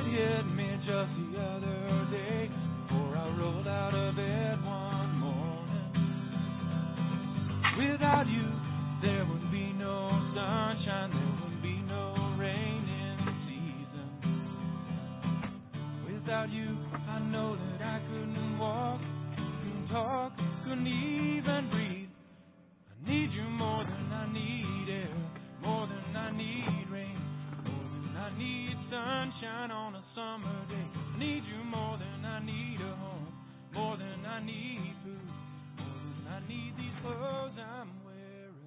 it hit me just the other day before I rolled out of bed one morning. Without you, there would be no sunshine, there would be no rain in the season. Without you, I know that I couldn't walk, couldn't talk, couldn't even breathe. Sunshine on a summer day. I need you more than I need a home, more than I need food, more than I need these clothes I'm wearing,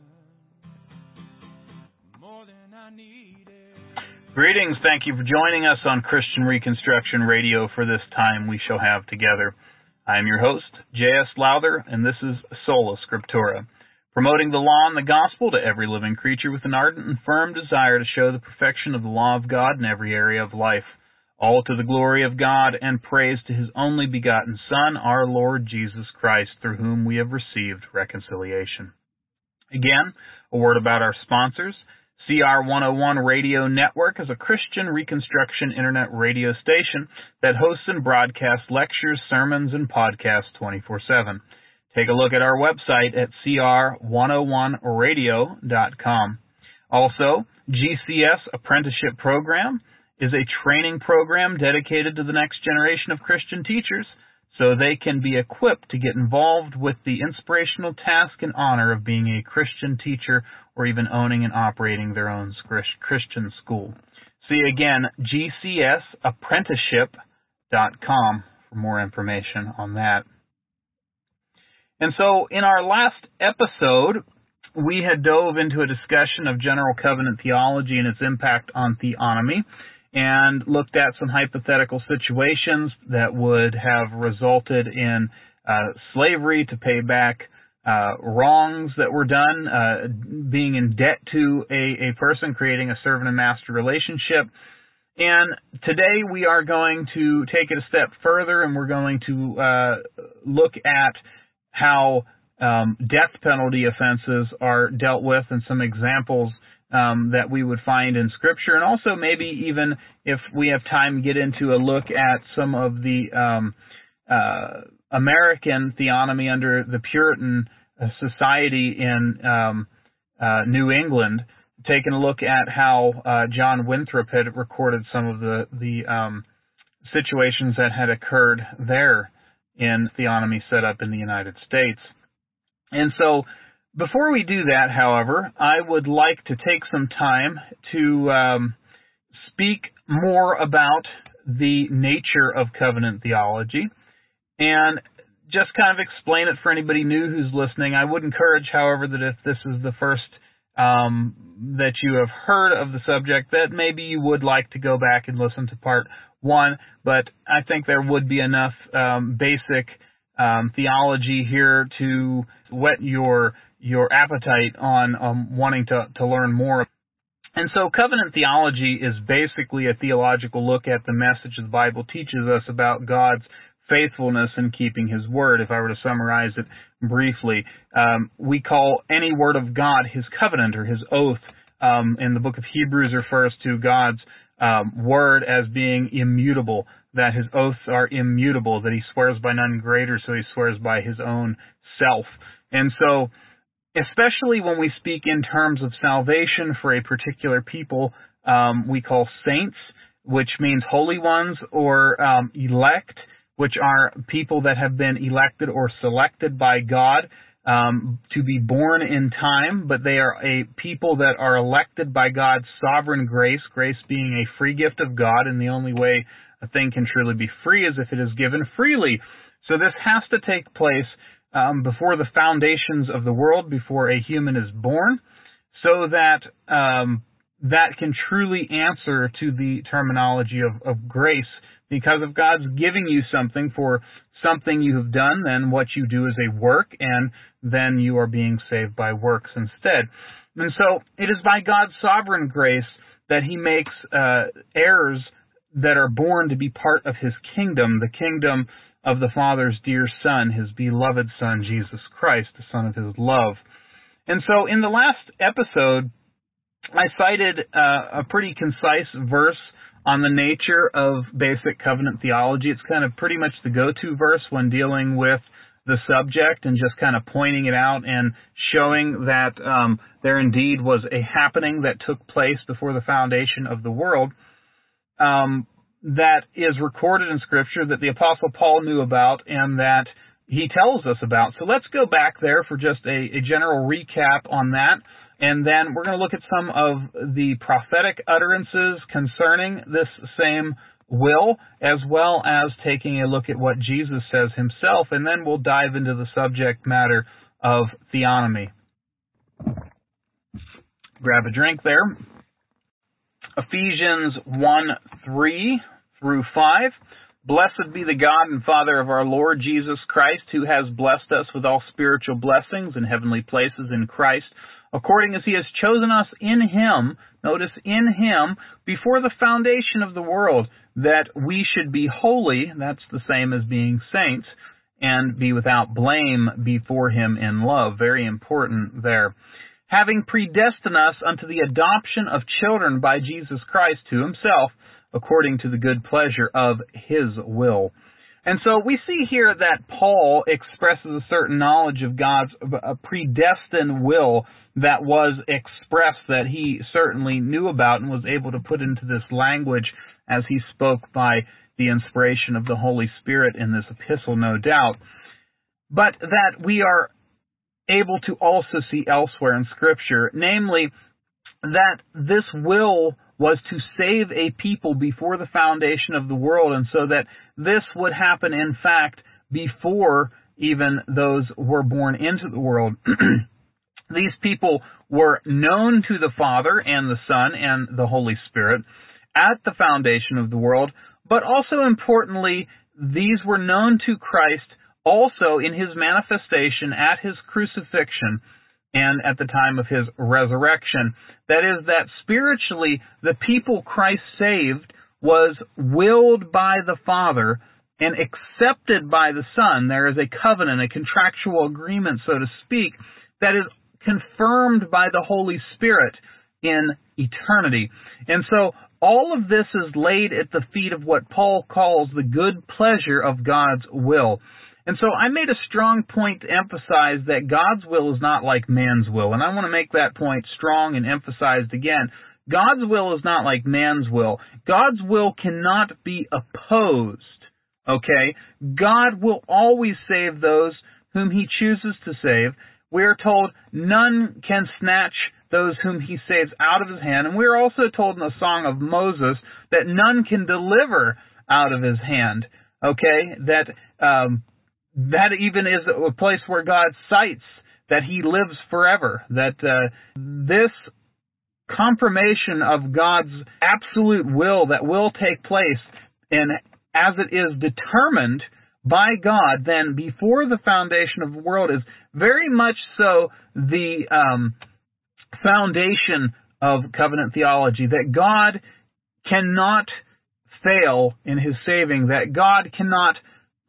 more than I need air. Greetings. Thank you for joining us on Christian Reconstruction Radio for this time we shall have together. I am your host, J.S. Lowther, and this is Sola Scriptura, promoting the law and the gospel to every living creature with an ardent and firm desire to show the perfection of the law of God in every area of life, all to the glory of God and praise to his only begotten Son, our Lord Jesus Christ, through whom we have received reconciliation. Again, a word about our sponsors. CR 101 Radio Network is a Christian Reconstruction Internet radio station that hosts and broadcasts lectures, sermons, and podcasts 24 7. Take a look at our website at cr101radio.com. Also, GCS Apprenticeship Program is a training program dedicated to the next generation of Christian teachers so they can be equipped to get involved with the inspirational task and honor of being a Christian teacher or even owning and operating their own Christian school. See again, gcsapprenticeship.com for more information on that. And so in our last episode, we had dove into a discussion of general covenant theology and its impact on theonomy and looked at some hypothetical situations that would have resulted in uh, slavery to pay back uh, wrongs that were done, uh, being in debt to a, a person, creating a servant and master relationship. And today we are going to take it a step further and we're going to uh, look at how um, death penalty offenses are dealt with and some examples um, that we would find in Scripture, and also maybe even if we have time, get into a look at some of the um, uh, American theonomy under the Puritan uh, society in um, uh, New England, taking a look at how uh, John Winthrop had recorded some of the the um, situations that had occurred there in theonomy set up in the United States. And so before we do that, however, I would like to take some time to um, speak more about the nature of covenant theology and just kind of explain it for anybody new who's listening. I would encourage, however, that if this is the first um, that you have heard of the subject, that maybe you would like to go back and listen to part one. But I think there would be enough um, basic um, theology here to whet your your appetite on um, wanting to, to learn more. And so covenant theology is basically a theological look at the message the Bible teaches us about God's faithfulness in keeping His word. If I were to summarize it briefly, um, we call any word of God His covenant or His oath. Um, in the book of Hebrews refers to God's um, word as being immutable, that His oaths are immutable, that He swears by none greater, so He swears by His own self. And so especially when we speak in terms of salvation for a particular people, um, we call saints, which means holy ones, or um, elect, which are people that have been elected or selected by God um, to be born in time, but they are a people that are elected by God's sovereign grace, grace being a free gift of God, and the only way a thing can truly be free is if it is given freely. So this has to take place um, before the foundations of the world, before a human is born, so that um, that can truly answer to the terminology of, of grace. Because if God's giving you something for something you have done, then what you do is a work, and then you are being saved by works instead. And so it is by God's sovereign grace that He makes uh, heirs that are born to be part of His kingdom, the kingdom of the Father's dear Son, his beloved Son, Jesus Christ, the Son of his love. And so in the last episode, I cited uh, a pretty concise verse on the nature of basic covenant theology. It's kind of pretty much the go-to verse when dealing with the subject and just kind of pointing it out and showing that um, there indeed was a happening that took place before the foundation of the world um, that is recorded in Scripture that the Apostle Paul knew about and that he tells us about. So let's go back there for just a, a general recap on that. And then we're going to look at some of the prophetic utterances concerning this same will, as well as taking a look at what Jesus says himself, and then we'll dive into the subject matter of theonomy. Grab a drink there. Ephesians 1 3 through 5. Blessed be the God and Father of our Lord Jesus Christ, who has blessed us with all spiritual blessings in heavenly places in Christ, according as he has chosen us in him, notice in him, before the foundation of the world that we should be holy, that's the same as being saints, and be without blame before him in love. Very important there. Having predestined us unto the adoption of children by Jesus Christ to himself, according to the good pleasure of his will. And so we see here that Paul expresses a certain knowledge of God's predestined will that was expressed that he certainly knew about and was able to put into this language as he spoke by the inspiration of the Holy Spirit in this epistle, no doubt, but that we are able to also see elsewhere in Scripture, namely that this will was to save a people before the foundation of the world, and so that this would happen, in fact, before even those were born into the world. These people were known to the Father and the Son and the Holy Spirit at the foundation of the world, but also importantly, these were known to Christ also in his manifestation at his crucifixion and at the time of his resurrection. That is, that spiritually, the people Christ saved was willed by the Father and accepted by the Son. There is a covenant, a contractual agreement, so to speak, that is confirmed by the Holy Spirit in eternity. And so all of this is laid at the feet of what Paul calls the good pleasure of God's will. And so I made a strong point to emphasize that God's will is not like man's will. And I want to make that point strong and emphasized again. God's will is not like man's will. God's will cannot be opposed. Okay? God will always save those whom he chooses to save. We are told none can snatch those whom he saves out of his hand. And we are also told in the Song of Moses that none can deliver out of his hand. Okay? That, um, that even is a place where God cites that he lives forever. That, uh, this confirmation of God's absolute will that will take place and as it is determined by God then before the foundation of the world is very much so the um, foundation of covenant theology that God cannot fail in his saving, that God cannot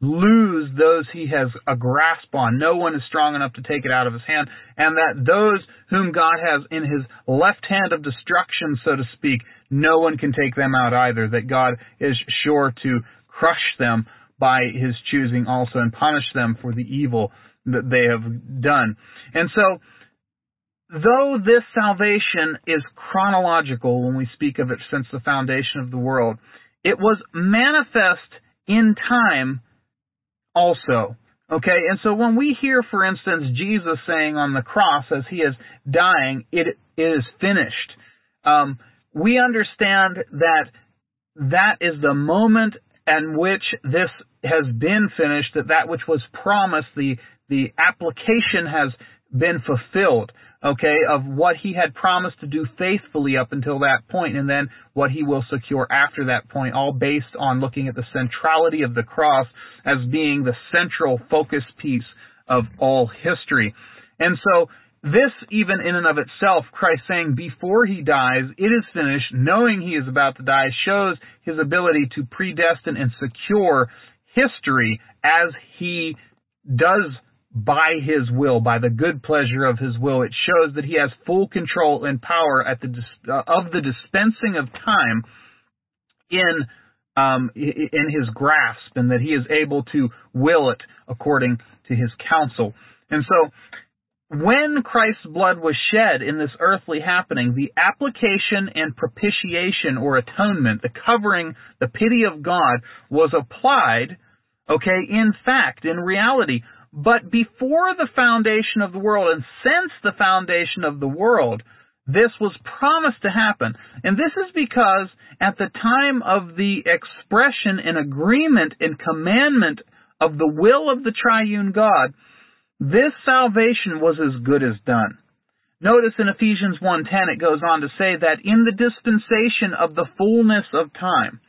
lose those he has a grasp on. No one is strong enough to take it out of his hand, and that those whom God has in his left hand of destruction, so to speak, no one can take them out either, that God is sure to crush them by his choosing also and punish them for the evil that they have done. And so, though this salvation is chronological when we speak of it since the foundation of the world, it was manifest in time also. Okay, and so when we hear, for instance, Jesus saying on the cross as he is dying, it, it is finished, um, we understand that that is the moment in which this has been finished, that that which was promised, the, the application has been fulfilled, okay, of what he had promised to do faithfully up until that point, and then what he will secure after that point, all based on looking at the centrality of the cross as being the central focus piece of all history. And so, this, even in and of itself, Christ saying before he dies, it is finished, knowing he is about to die, shows his ability to predestine and secure history as he does by his will, by the good pleasure of his will. It shows that he has full control and power at the uh, of the dispensing of time in um, in his grasp, and that he is able to will it according to his counsel. And so, when Christ's blood was shed in this earthly happening, the application and propitiation or atonement, the covering, the pity of God, was applied, okay, in fact, in reality. But before the foundation of the world and since the foundation of the world, this was promised to happen. And this is because at the time of the expression and agreement and commandment of the will of the triune God, this salvation was as good as done. Notice in Ephesians 1:10 it goes on to say that in the dispensation of the fullness of time.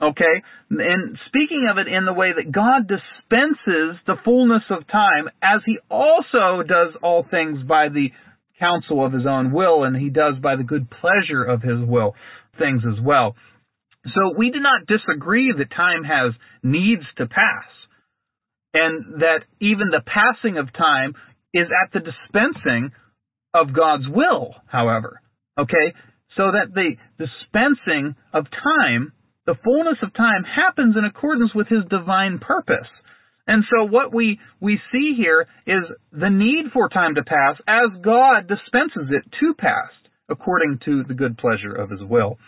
Okay? And speaking of it in the way that God dispenses the fullness of time as he also does all things by the counsel of his own will and he does by the good pleasure of his will things as well. So we do not disagree that time has needs to pass and that even the passing of time is at the dispensing of God's will, however. Okay? So that the dispensing of time, the fullness of time, happens in accordance with His divine purpose. And so what we, we see here is the need for time to pass as God dispenses it to pass according to the good pleasure of His will.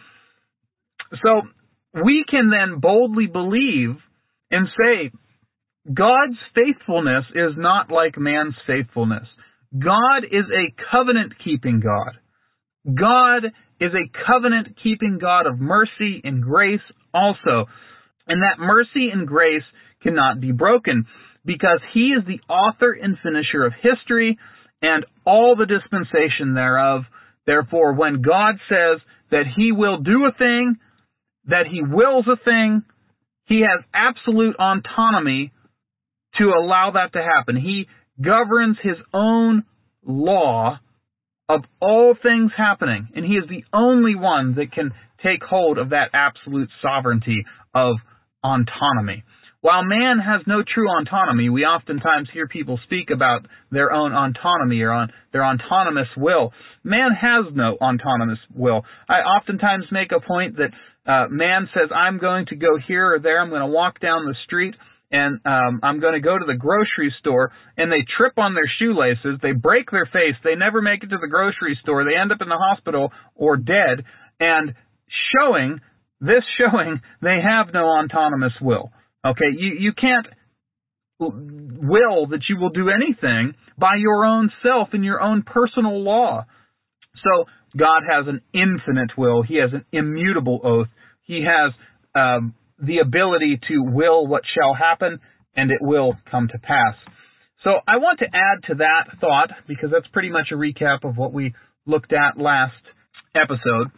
So we can then boldly believe and say, God's faithfulness is not like man's faithfulness. God is a covenant keeping God. God is a covenant keeping God of mercy and grace also. And that mercy and grace cannot be broken because he is the author and finisher of history and all the dispensation thereof. Therefore, when God says that he will do a thing, that he wills a thing, he has absolute autonomy to allow that to happen. He governs his own law of all things happening, and he is the only one that can take hold of that absolute sovereignty of autonomy. While man has no true autonomy, we oftentimes hear people speak about their own autonomy or on their autonomous will. Man has no autonomous will. I oftentimes make a point that uh, man says, I'm going to go here or there, I'm going to walk down the street, and um, I'm going to go to the grocery store, and they trip on their shoelaces, they break their face, they never make it to the grocery store, they end up in the hospital or dead, and showing, this showing, they have no autonomous will. Okay, you, you can't will that you will do anything by your own self in your own personal law. So God has an infinite will. He has an immutable oath. He has um, the ability to will what shall happen, and it will come to pass. So I want to add to that thought, because that's pretty much a recap of what we looked at last episode.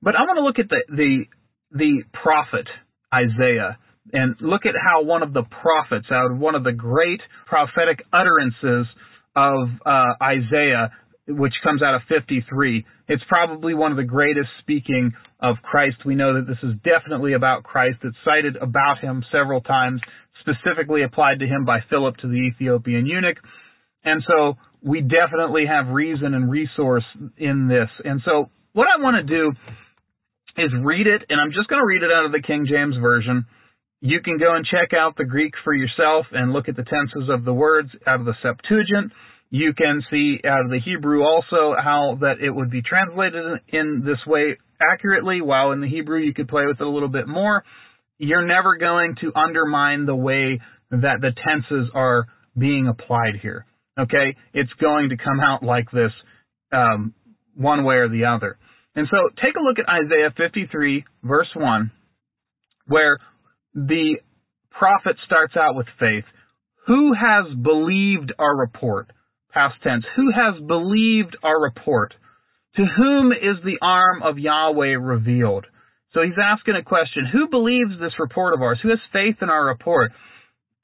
But I want to look at the, the, the prophet Isaiah and look at how one of the prophets, out of one of the great prophetic utterances of uh, Isaiah, which comes out of 53. It's probably one of the greatest speaking of Christ. We know that this is definitely about Christ. It's cited about him several times, specifically applied to him by Philip to the Ethiopian eunuch. And so we definitely have reason and resource in this. And so what I want to do is read it, and I'm just going to read it out of the King James Version. You can go and check out the Greek for yourself and look at the tenses of the words out of the Septuagint. You can see out of the Hebrew also how that it would be translated in this way accurately, while in the Hebrew you could play with it a little bit more. You're never going to undermine the way that the tenses are being applied here. Okay? It's going to come out like this, um, one way or the other. And so take a look at Isaiah 53, verse 1, where the prophet starts out with faith. Who has believed our report? Past tense, who has believed our report? To whom is the arm of Yahweh revealed? So he's asking a question. Who believes this report of ours? Who has faith in our report?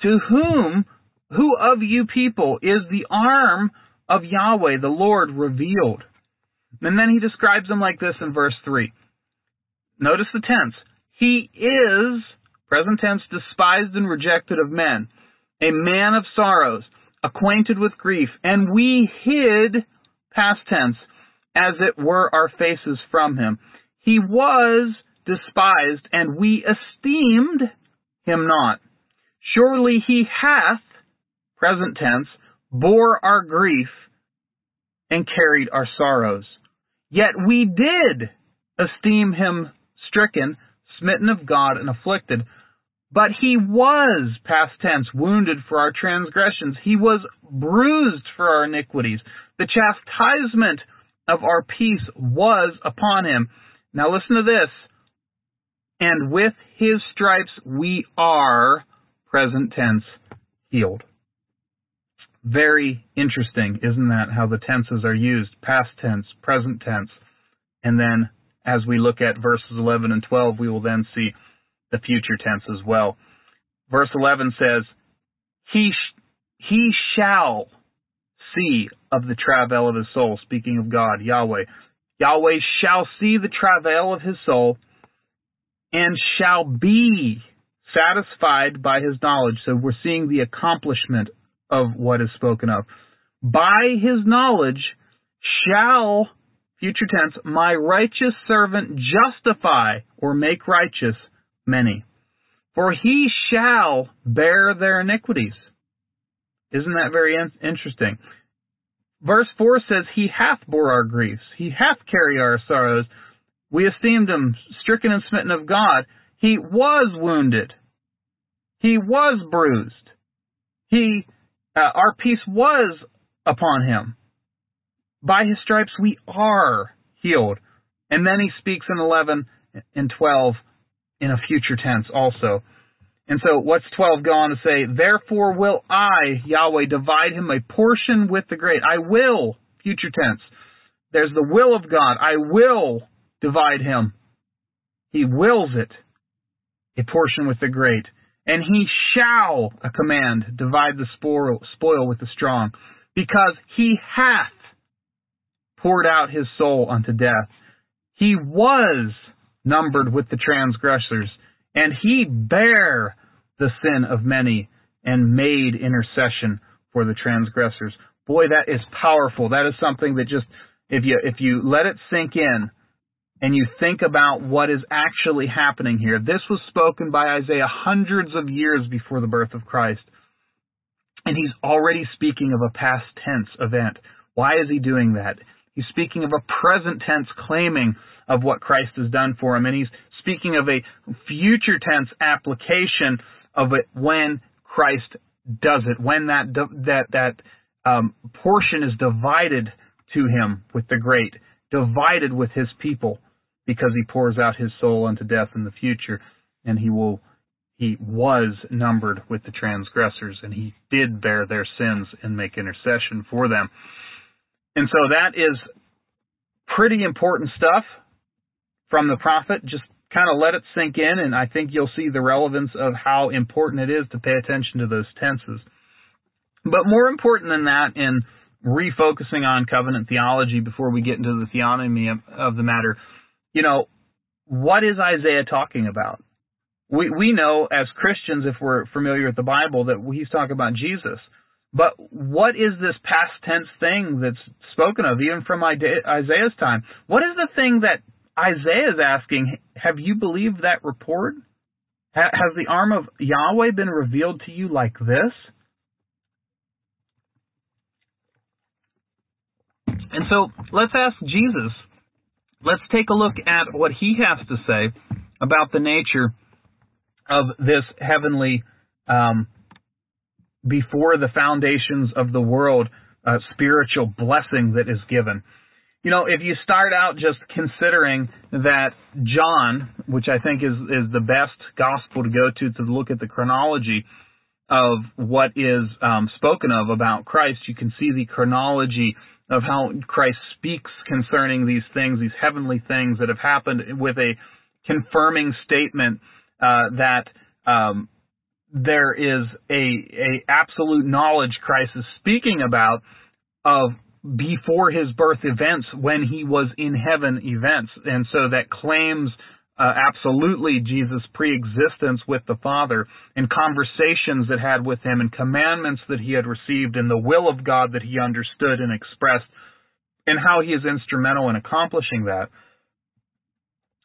To whom, who of you people, is the arm of Yahweh, the Lord, revealed? And then he describes him like this in verse 3. Notice the tense. He is, present tense, despised and rejected of men, a man of sorrows acquainted with grief, and we hid, past tense, as it were our faces from him. He was despised, and we esteemed him not. Surely he hath, present tense, bore our grief and carried our sorrows. Yet we did esteem him stricken, smitten of God, and afflicted. But he was, past tense, wounded for our transgressions. He was bruised for our iniquities. The chastisement of our peace was upon him. Now listen to this. And with his stripes we are, present tense, healed. Very interesting, isn't that, how the tenses are used? Past tense, present tense. And then as we look at verses 11 and 12, we will then see the future tense as well. Verse 11 says, He, sh- he shall see of the travail of his soul, speaking of God, Yahweh. Yahweh shall see the travail of his soul and shall be satisfied by his knowledge. So we're seeing the accomplishment of what is spoken of. By his knowledge shall, future tense, my righteous servant justify or make righteous many. For he shall bear their iniquities. Isn't that very in- interesting? Verse 4 says, He hath bore our griefs, He hath carried our sorrows. We esteemed Him stricken and smitten of God. He was wounded. He was bruised. He, uh, our peace was upon Him. By His stripes we are healed. And then He speaks in 11 and 12 in a future tense also. And so what's 12 go on to say? Therefore will I, Yahweh, divide him a portion with the great. I will, future tense. There's the will of God. I will divide him. He wills it, a portion with the great. And he shall, a command, divide the spoil, spoil with the strong, because he hath poured out his soul unto death. He was numbered with the transgressors, and he bare the sin of many and made intercession for the transgressors. Boy, that is powerful. That is something that just if you if you let it sink in and you think about what is actually happening here. This was spoken by Isaiah hundreds of years before the birth of Christ. And he's already speaking of a past tense event. Why is he doing that? He's speaking of a present tense claiming of what Christ has done for him. And he's speaking of a future tense application of it when Christ does it, when that that that um, portion is divided to him with the great, divided with his people, because he pours out his soul unto death in the future, and he will he was numbered with the transgressors, and he did bear their sins and make intercession for them. And so that is pretty important stuff from the prophet. Just kind of let it sink in, and I think you'll see the relevance of how important it is to pay attention to those tenses. But more important than that, in refocusing on covenant theology before we get into the theonomy of, of the matter, you know, what is Isaiah talking about? We we know as Christians, if we're familiar with the Bible, that he's talking about Jesus. But what is this past tense thing that's spoken of, even from Isaiah's time? What is the thing that Isaiah is asking, have you believed that report? Has the arm of Yahweh been revealed to you like this? And so let's ask Jesus. Let's take a look at what he has to say about the nature of this heavenly, um, before the foundations of the world, uh, spiritual blessing that is given. You know, if you start out just considering that John, which I think is is the best gospel to go to to look at the chronology of what is um, spoken of about Christ, you can see the chronology of how Christ speaks concerning these things, these heavenly things that have happened, with a confirming statement uh, that um, there is a, a absolute knowledge Christ is speaking about of before his birth events when he was in heaven events. And so that claims uh, absolutely Jesus' preexistence with the Father and conversations that had with him and commandments that he had received and the will of God that he understood and expressed and how he is instrumental in accomplishing that.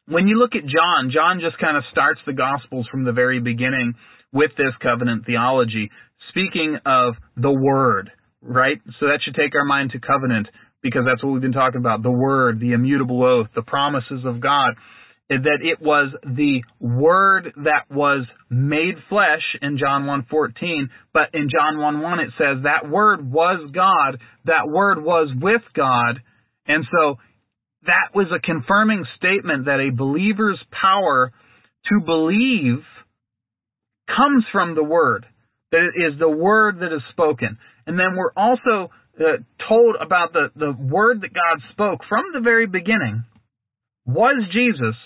when you look at John, John just kind of starts the Gospels from the very beginning with this covenant theology, speaking of the Word, right? So that should take our mind to covenant because that's what we've been talking about the Word, the immutable oath, the promises of God. That it was the Word that was made flesh in John 1.14, but in John 1.1 it says that Word was God, that Word was with God, and so that was a confirming statement that a believer's power to believe comes from the Word, that it is the Word that is spoken. And then we're also uh, told about the, the Word that God spoke from the very beginning was Jesus.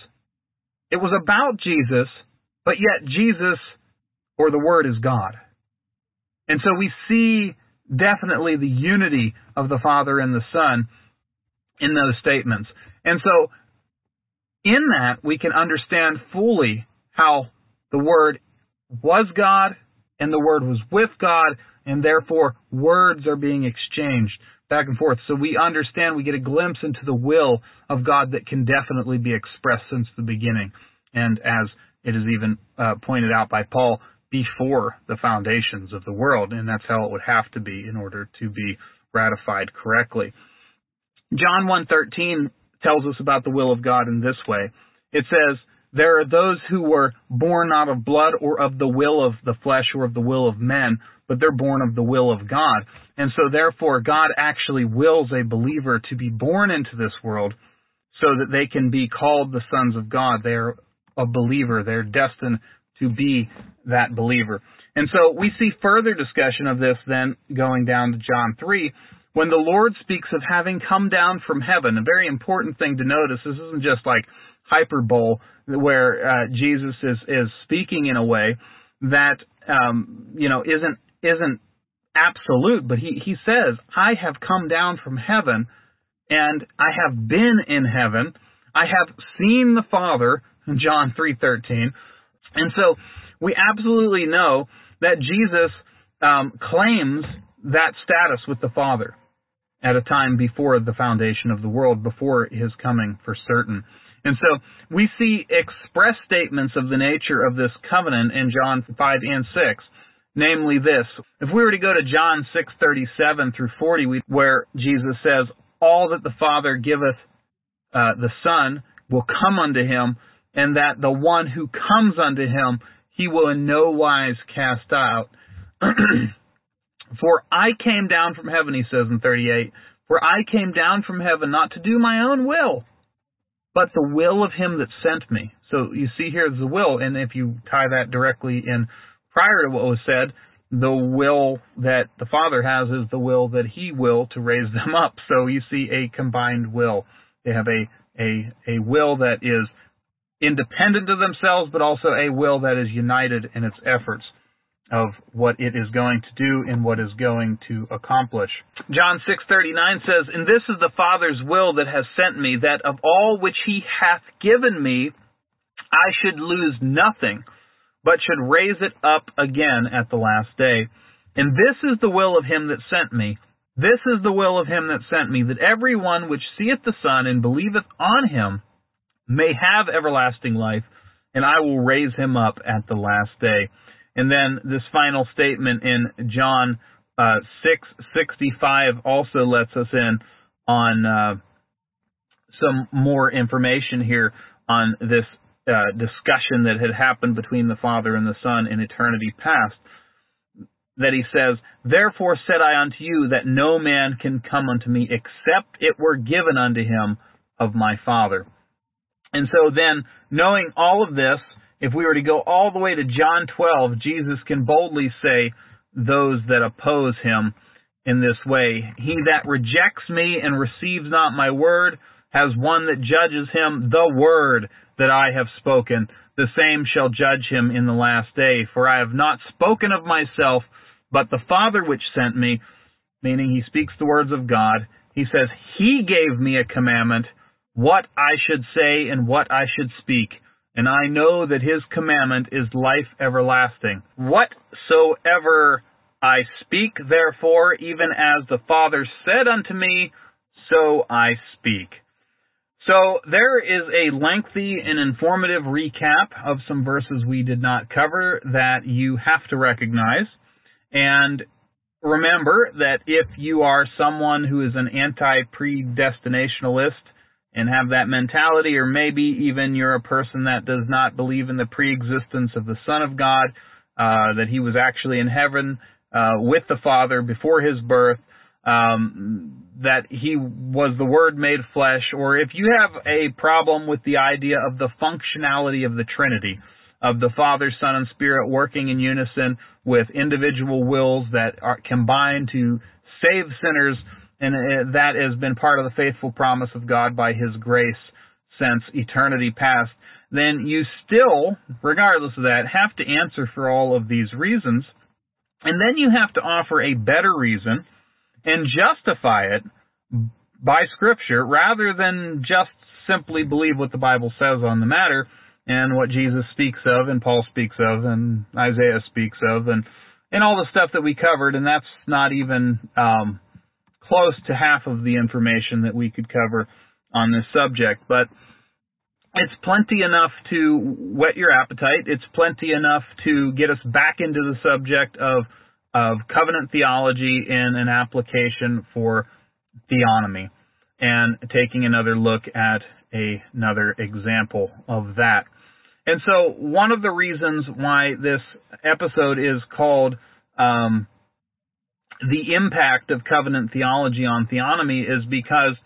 It was about Jesus, but yet Jesus or the Word is God. And so we see definitely the unity of the Father and the Son in those statements. And so in that, we can understand fully how the Word was God and the Word was with God, and therefore words are being exchanged back and forth. So we understand, we get a glimpse into the will of God that can definitely be expressed since the beginning. And as it is even uh, pointed out by Paul, before the foundations of the world, and that's how it would have to be in order to be ratified correctly. John 1:13 tells us about the will of God in this way. It says, there are those who were born not of blood or of the will of the flesh or of the will of men, but they're born of the will of God. And so therefore God actually wills a believer to be born into this world so that they can be called the sons of God. They're a believer. They're destined to be that believer. And so we see further discussion of this then going down to John 3 when the Lord speaks of having come down from heaven. A very important thing to notice this isn't just like hyperbole where uh, Jesus is is speaking in a way that um, you know isn't isn't absolute, but he he says, "I have come down from heaven, and I have been in heaven. I have seen the Father." John three thirteen, and so we absolutely know that Jesus um, claims that status with the Father at a time before the foundation of the world, before his coming for certain. And so we see express statements of the nature of this covenant in John 5 and 6. Namely this. If we were to go to John 6:37 through 40 where Jesus says, "All that the Father giveth uh, the Son will come unto him, and that the one who comes unto him he will in no wise cast out." For I came down from heaven, he says in 38, for I came down from heaven not to do my own will, but the will of him that sent me. So you see here the will, and if you tie that directly in prior to what was said, the will that the Father has is the will that He will to raise them up. So you see a combined will. They have a a a will that is independent of themselves, but also a will that is united in its efforts of what it is going to do and what is going to accomplish. John 6:39 says, "And this is the Father's will that has sent me, that of all which he hath given me, I should lose nothing, but should raise it up again at the last day. And this is the will of him that sent me. This is the will of him that sent me, that every one which seeth the Son and believeth on him may have everlasting life, and I will raise him up at the last day." And then this final statement in John uh, 6:65 also lets us in on uh, some more information here on this uh, discussion that had happened between the Father and the Son in eternity past. That he says, Therefore said I unto you that no man can come unto me except it were given unto him of my Father. And so then, knowing all of this, if we were to go all the way to John 12, Jesus can boldly say, those that oppose him in this way, He that rejects me and receives not my word has one that judges him, the word that I have spoken. The same shall judge him in the last day. For I have not spoken of myself, but the Father which sent me, meaning he speaks the words of God. He says, He gave me a commandment, what I should say and what I should speak and I know that his commandment is life everlasting. Whatsoever I speak, therefore, even as the Father said unto me, so I speak. So there is a lengthy and informative recap of some verses we did not cover that you have to recognize. And remember that if you are someone who is an anti-predestinationalist and have that mentality, or maybe even you're a person that does not believe in the pre-existence of the Son of God, uh, that he was actually in heaven uh, with the Father before his birth, um, that he was the Word made flesh, or if you have a problem with the idea of the functionality of the Trinity, of the Father, Son, and Spirit working in unison with individual wills that are combined to save sinners, and uh, that has been part of the faithful promise of God by His grace since eternity past, then you still, regardless of that, have to answer for all of these reasons. And then you have to offer a better reason and justify it by Scripture rather than just simply believe what the Bible says on the matter and what Jesus speaks of and Paul speaks of and Isaiah speaks of and and all the stuff that we covered. And that's not even um, close to half of the information that we could cover on this subject. But it's plenty enough to whet your appetite. It's plenty enough to get us back into the subject of of covenant theology in an application for theonomy and taking another look at a, another example of that. And so one of the reasons why this episode is called um, the impact of covenant theology on theonomy is because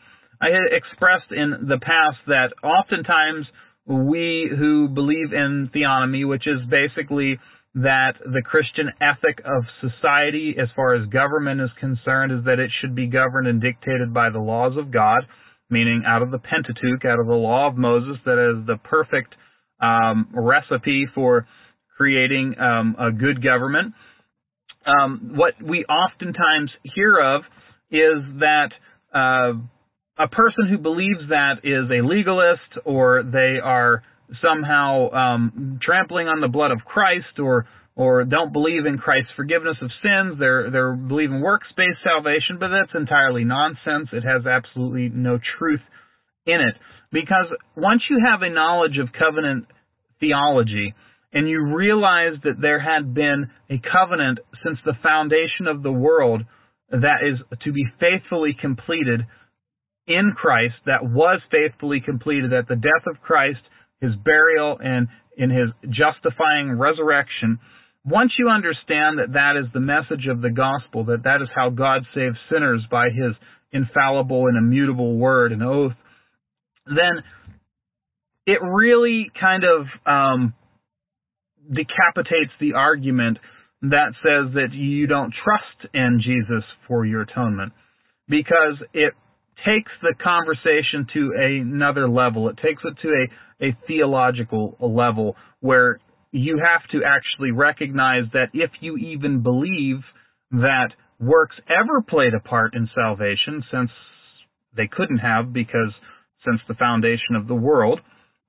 I had expressed in the past that oftentimes we who believe in theonomy, which is basically that the Christian ethic of society, as far as government is concerned, is that it should be governed and dictated by the laws of God, meaning out of the Pentateuch, out of the law of Moses, that is the perfect um, recipe for creating um, a good government. Um, what we oftentimes hear of is that uh, a person who believes that is a legalist or they are somehow um, trampling on the blood of Christ or or don't believe in Christ's forgiveness of sins. They're they're believing works-based salvation, but that's entirely nonsense. It has absolutely no truth in it because once you have a knowledge of covenant theology and you realize that there had been a covenant since the foundation of the world that is to be faithfully completed in Christ that was faithfully completed at the death of Christ his burial, and in his justifying resurrection, once you understand that that is the message of the gospel, that that is how God saves sinners by his infallible and immutable word and oath, then it really kind of um, decapitates the argument that says that you don't trust in Jesus for your atonement because it takes the conversation to another level. It takes it to a, a theological level where you have to actually recognize that if you even believe that works ever played a part in salvation, since they couldn't have because since the foundation of the world,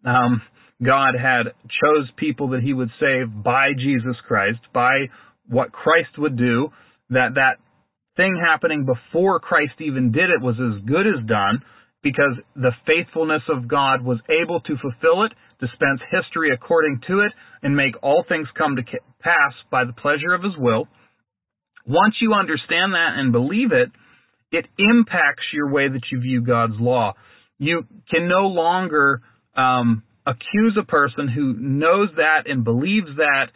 um, God had chose people that he would save by Jesus Christ, by what Christ would do, that that thing happening before Christ even did it was as good as done because the faithfulness of God was able to fulfill it, dispense history according to it, and make all things come to pass by the pleasure of His will. Once you understand that and believe it, it impacts your way that you view God's law. You can no longer um, accuse a person who knows that and believes that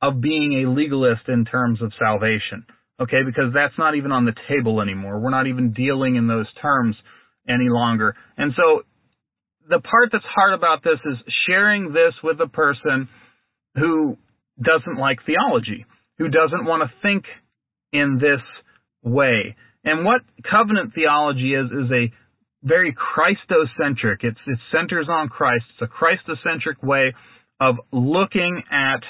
of being a legalist in terms of salvation okay, because that's not even on the table anymore. We're not even dealing in those terms any longer. And so the part that's hard about this is sharing this with a person who doesn't like theology, who doesn't want to think in this way. And what covenant theology is, is a very Christocentric. It's, it centers on Christ. It's a Christocentric way of looking at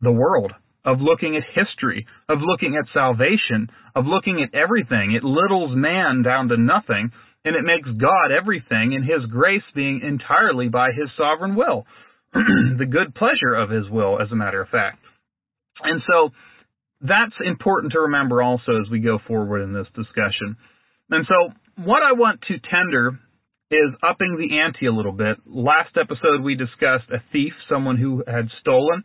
the world, of looking at history, of looking at salvation, of looking at everything. It littles man down to nothing, and it makes God everything, and His grace being entirely by His sovereign will. the good pleasure of His will, as a matter of fact. And so, that's important to remember also as we go forward in this discussion. And so, what I want to tender is upping the ante a little bit. Last episode we discussed a thief, someone who had stolen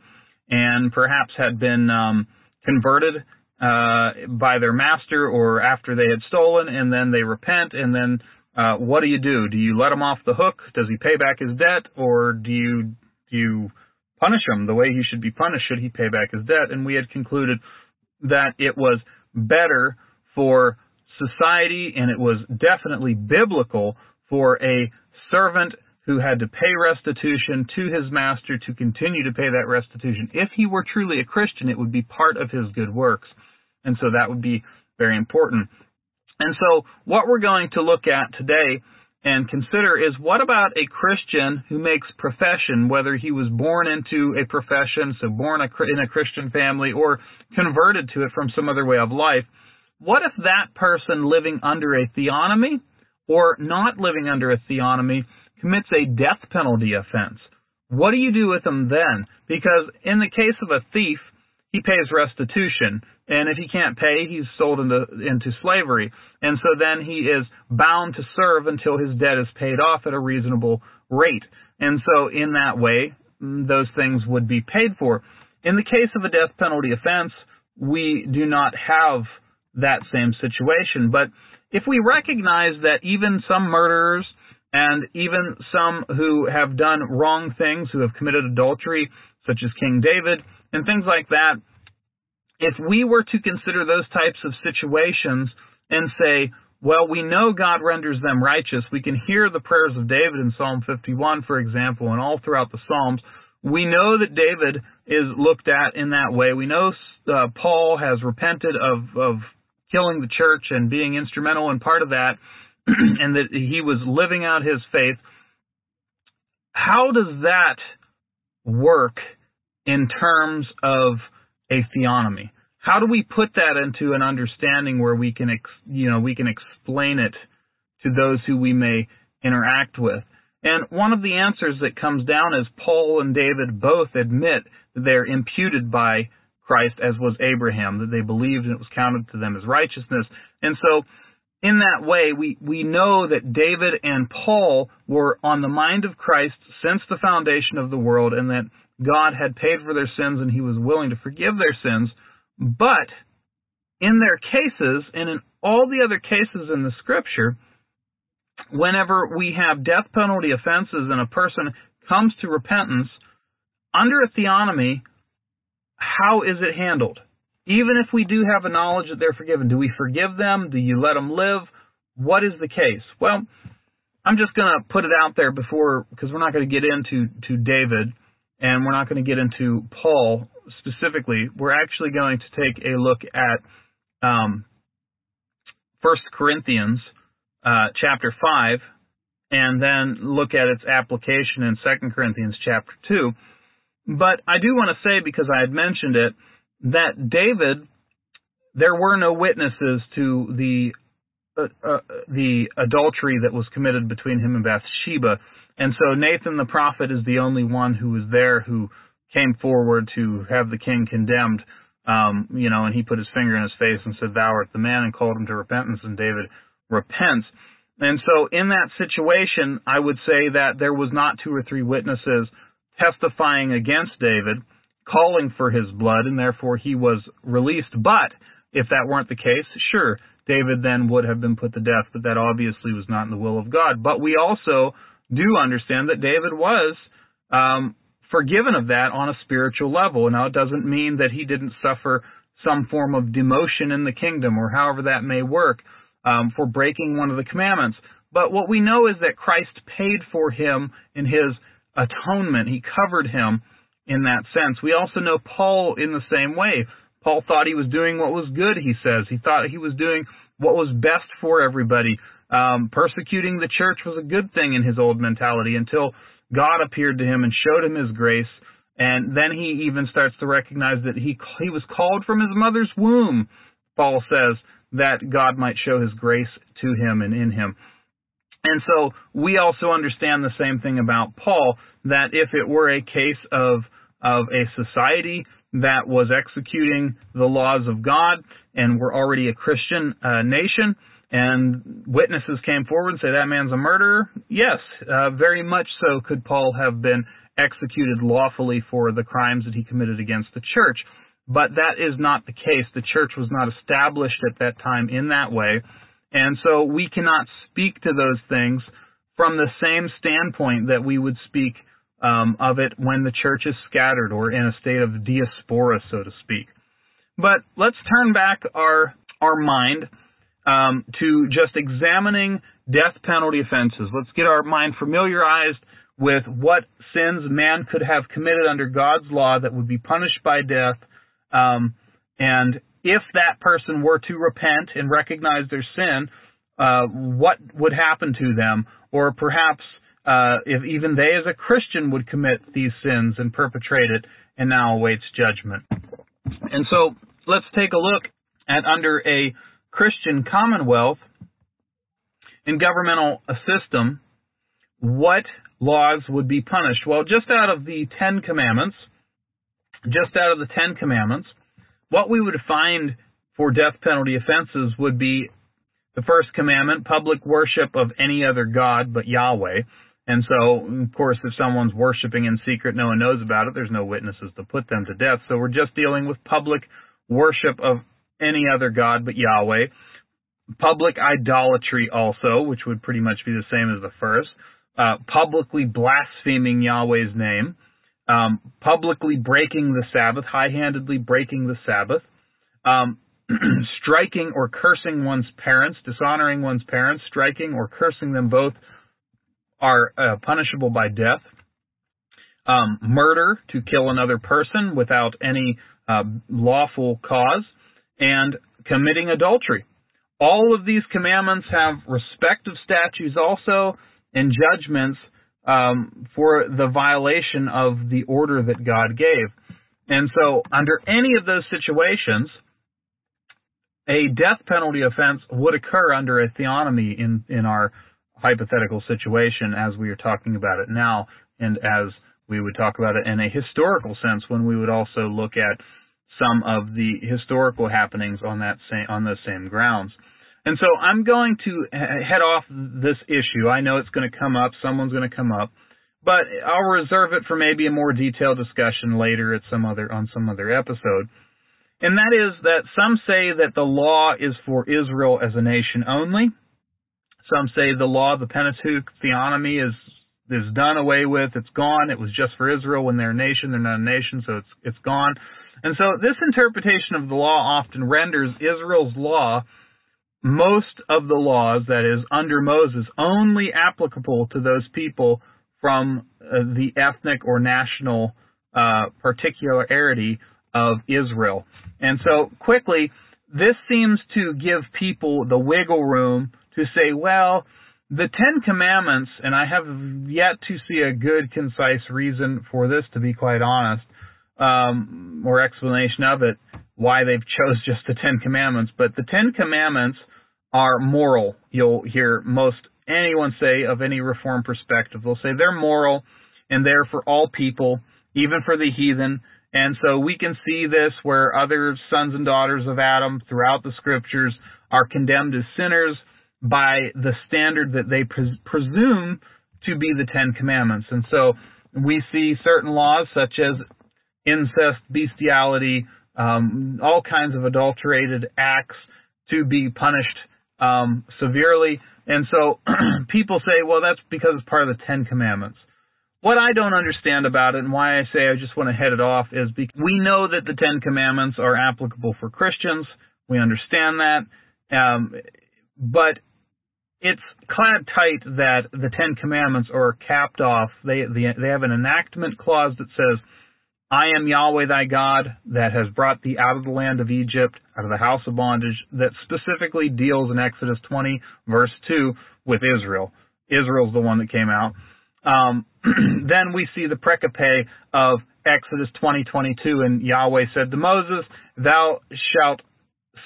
and perhaps had been um, converted uh, by their master or after they had stolen, and then they repent, and then uh, what do you do? Do you let him off the hook? Does he pay back his debt, or do you do you punish him the way he should be punished? Should he pay back his debt? And we had concluded that it was better for society, and it was definitely biblical for a servant who had to pay restitution to his master to continue to pay that restitution. If he were truly a Christian, it would be part of his good works. And so that would be very important. And so what we're going to look at today and consider is what about a Christian who makes profession, whether he was born into a profession, so born in a Christian family, or converted to it from some other way of life. What if that person living under a theonomy or not living under a theonomy commits a death penalty offense? What do you do with them then? Because in the case of a thief, he pays restitution. And if he can't pay, he's sold into, into slavery. And so then he is bound to serve until his debt is paid off at a reasonable rate. And so in that way, mm, those things would be paid for. In the case of a death penalty offense, we do not have that same situation. But if we recognize that even some murderers and even some who have done wrong things, who have committed adultery, such as King David, and things like that, if we were to consider those types of situations and say, well, we know God renders them righteous. We can hear the prayers of David in Psalm 51, for example, and all throughout the Psalms. We know that David is looked at in that way. We know uh, Paul has repented of, of killing the church and being instrumental in part of that, and that he was living out his faith. How does that work in terms of a theonomy? How do we put that into an understanding where we can, ex, you know, we can explain it to those who we may interact with? And one of the answers that comes down is Paul and David both admit that they're imputed by Christ as was Abraham, that they believed and it was counted to them as righteousness. And so, in that way, we, we know that David and Paul were on the mind of Christ since the foundation of the world and that God had paid for their sins and he was willing to forgive their sins. But in their cases, and in all the other cases in the scripture, whenever we have death penalty offenses and a person comes to repentance, under a theonomy, how is it handled? Even if we do have a knowledge that they're forgiven, do we forgive them? Do you let them live? What is the case? Well, I'm just going to put it out there before, because we're not going to get into to David, and we're not going to get into Paul specifically. We're actually going to take a look at um, 1 Corinthians uh, chapter 5, and then look at its application in 2 Corinthians chapter 2. But I do want to say, because I had mentioned it, that David, there were no witnesses to the uh, uh, the adultery that was committed between him and Bathsheba, and so Nathan the prophet is the only one who was there who came forward to have the king condemned. Um, you know, and he put his finger in his face and said, "Thou art the man," and called him to repentance. And David repents. And so, in that situation, I would say that there was not two or three witnesses testifying against David, calling for his blood, and therefore he was released. But if that weren't the case, sure, David then would have been put to death, but that obviously was not in the will of God. But we also do understand that David was um, forgiven of that on a spiritual level. Now, it doesn't mean that he didn't suffer some form of demotion in the kingdom or however that may work um, for breaking one of the commandments. But what we know is that Christ paid for him in his atonement. He covered him in that sense. We also know Paul in the same way. Paul thought he was doing what was good, he says. He thought he was doing what was best for everybody. Um, persecuting the church was a good thing in his old mentality until God appeared to him and showed him his grace. And then he even starts to recognize that he he was called from his mother's womb. Paul says that God might show his grace to him and in him. And so we also understand the same thing about Paul that if it were a case of of a society that was executing the laws of God and were already a Christian uh, nation, and witnesses came forward and say that man's a murderer, yes, uh, very much so could Paul have been executed lawfully for the crimes that he committed against the church. But that is not the case. The church was not established at that time in that way. And so we cannot speak to those things from the same standpoint that we would speak um, of it when the church is scattered or in a state of diaspora, so to speak. But let's turn back our our mind um, to just examining death penalty offenses. Let's get our mind familiarized with what sins man could have committed under God's law that would be punished by death. Um, and if that person were to repent and recognize their sin, uh, what would happen to them? Or perhaps uh, if even they as a Christian would commit these sins and perpetrate it and now awaits judgment. And so let's take a look at under a Christian commonwealth and governmental system, what laws would be punished? Well, just out of the Ten Commandments, just out of the Ten Commandments, what we would find for death penalty offenses would be the first commandment, public worship of any other God but Yahweh. And so, of course, if someone's worshiping in secret, no one knows about it, there's no witnesses to put them to death. So we're just dealing with public worship of any other God but Yahweh. Public idolatry also, which would pretty much be the same as the first. Uh, publicly blaspheming Yahweh's name. Um, publicly breaking the Sabbath, high-handedly breaking the Sabbath. Um, striking or cursing one's parents, dishonoring one's parents, striking or cursing them both are uh, punishable by death. Um, murder, to kill another person without any uh, lawful cause, and committing adultery. All of these commandments have respective statutes also and judgments um, for the violation of the order that God gave. And so, under any of those situations, a death penalty offense would occur under a theonomy in, in our hypothetical situation as we are talking about it now, and as we would talk about it in a historical sense when we would also look at some of the historical happenings on that same on those same grounds. And so I'm going to head off this issue. I know it's going to come up. Someone's going to come up, but I'll reserve it for maybe a more detailed discussion later at some other on some other episode. And that is that some say that the law is for Israel as a nation only. Some say the law the Pentateuch theonomy is is done away with. It's gone. It was just for Israel when they're a nation. They're not a nation, so it's it's gone. And so this interpretation of the law often renders Israel's law, most of the laws, that is, under Moses, only applicable to those people from uh, the ethnic or national uh, particularity of Israel. And so, quickly, this seems to give people the wiggle room to say, well, the Ten Commandments, and I have yet to see a good, concise reason for this, to be quite honest, um, or explanation of it, why they've chose just the Ten Commandments. But the Ten Commandments are moral. You'll hear most anyone say of any Reform perspective. They'll say they're moral and they're for all people, even for the heathen. And so we can see this where other sons and daughters of Adam throughout the scriptures are condemned as sinners by the standard that they pres- presume to be the Ten Commandments. And so we see certain laws such as incest, bestiality, um, all kinds of adulterated acts to be punished um, severely. And so people say, well, that's because it's part of the Ten Commandments. What I don't understand about it and why I say I just want to head it off is because we know that the Ten Commandments are applicable for Christians. We understand that. Um, but it's clad tight that the Ten Commandments are capped off. They, they, they have an enactment clause that says, I am Yahweh thy God that has brought thee out of the land of Egypt, out of the house of bondage, that specifically deals in Exodus 20, verse 2, with Israel. Israel's the one that came out. Um, then we see the pericope of Exodus 20:22, 20, and Yahweh said to Moses, "Thou shalt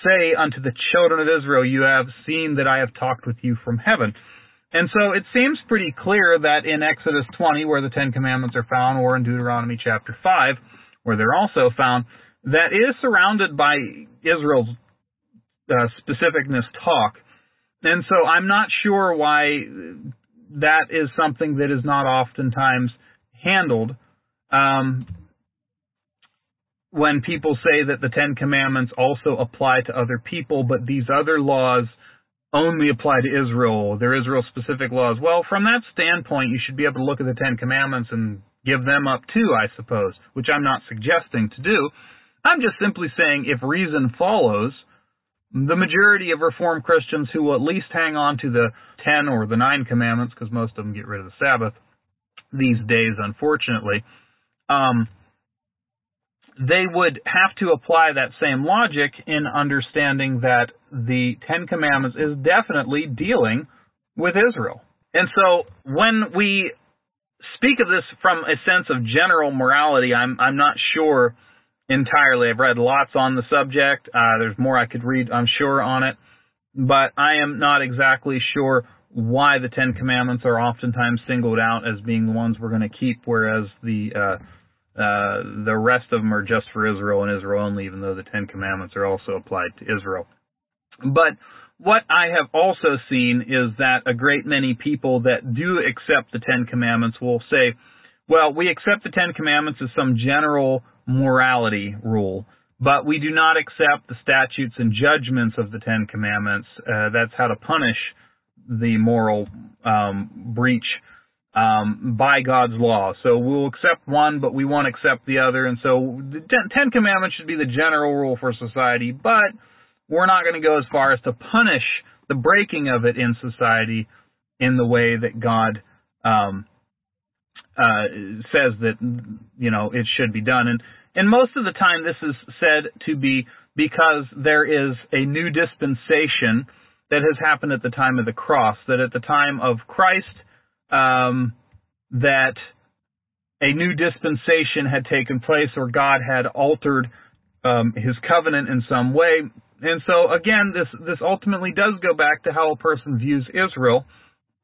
say unto the children of Israel, You have seen that I have talked with you from heaven." And so it seems pretty clear that in Exodus 20, where the Ten Commandments are found, or in Deuteronomy chapter 5, where they're also found, that is surrounded by Israel's uh, specificness talk And so I'm not sure why that is something that is not oftentimes handled. Um, when people say that the Ten Commandments also apply to other people, but these other laws only apply to Israel, they're Israel specific laws. Well, from that standpoint, you should be able to look at the Ten Commandments and give them up too, I suppose, which I'm not suggesting to do. I'm just simply saying if reason follows, the majority of Reformed Christians who will at least hang on to the Ten or the Nine Commandments, because most of them get rid of the Sabbath these days, unfortunately, um, they would have to apply that same logic in understanding that the Ten Commandments is definitely dealing with Israel. And so when we speak of this from a sense of general morality, I'm I'm not sure entirely. I've read lots on the subject. Uh, there's more I could read, I'm sure, on it, but I am not exactly sure why the Ten Commandments are oftentimes singled out as being the ones we're going to keep, whereas the uh, uh, the rest of them are just for Israel and Israel only, even though the Ten Commandments are also applied to Israel. But what I have also seen is that a great many people that do accept the Ten Commandments will say, well, we accept the Ten Commandments as some general morality rule, but we do not accept the statutes and judgments of the Ten Commandments. Uh, that's how to punish the moral um, breach um, by God's law. So we'll accept one, but we won't accept the other. And so the Ten Commandments should be the general rule for society, but we're not going to go as far as to punish the breaking of it in society in the way that God um, uh, says that you know it should be done. And and most of the time, this is said to be because there is a new dispensation that has happened at the time of the cross. That at the time of Christ um, that a new dispensation had taken place or God had altered um, his covenant in some way. And so again, this, this ultimately does go back to how a person views Israel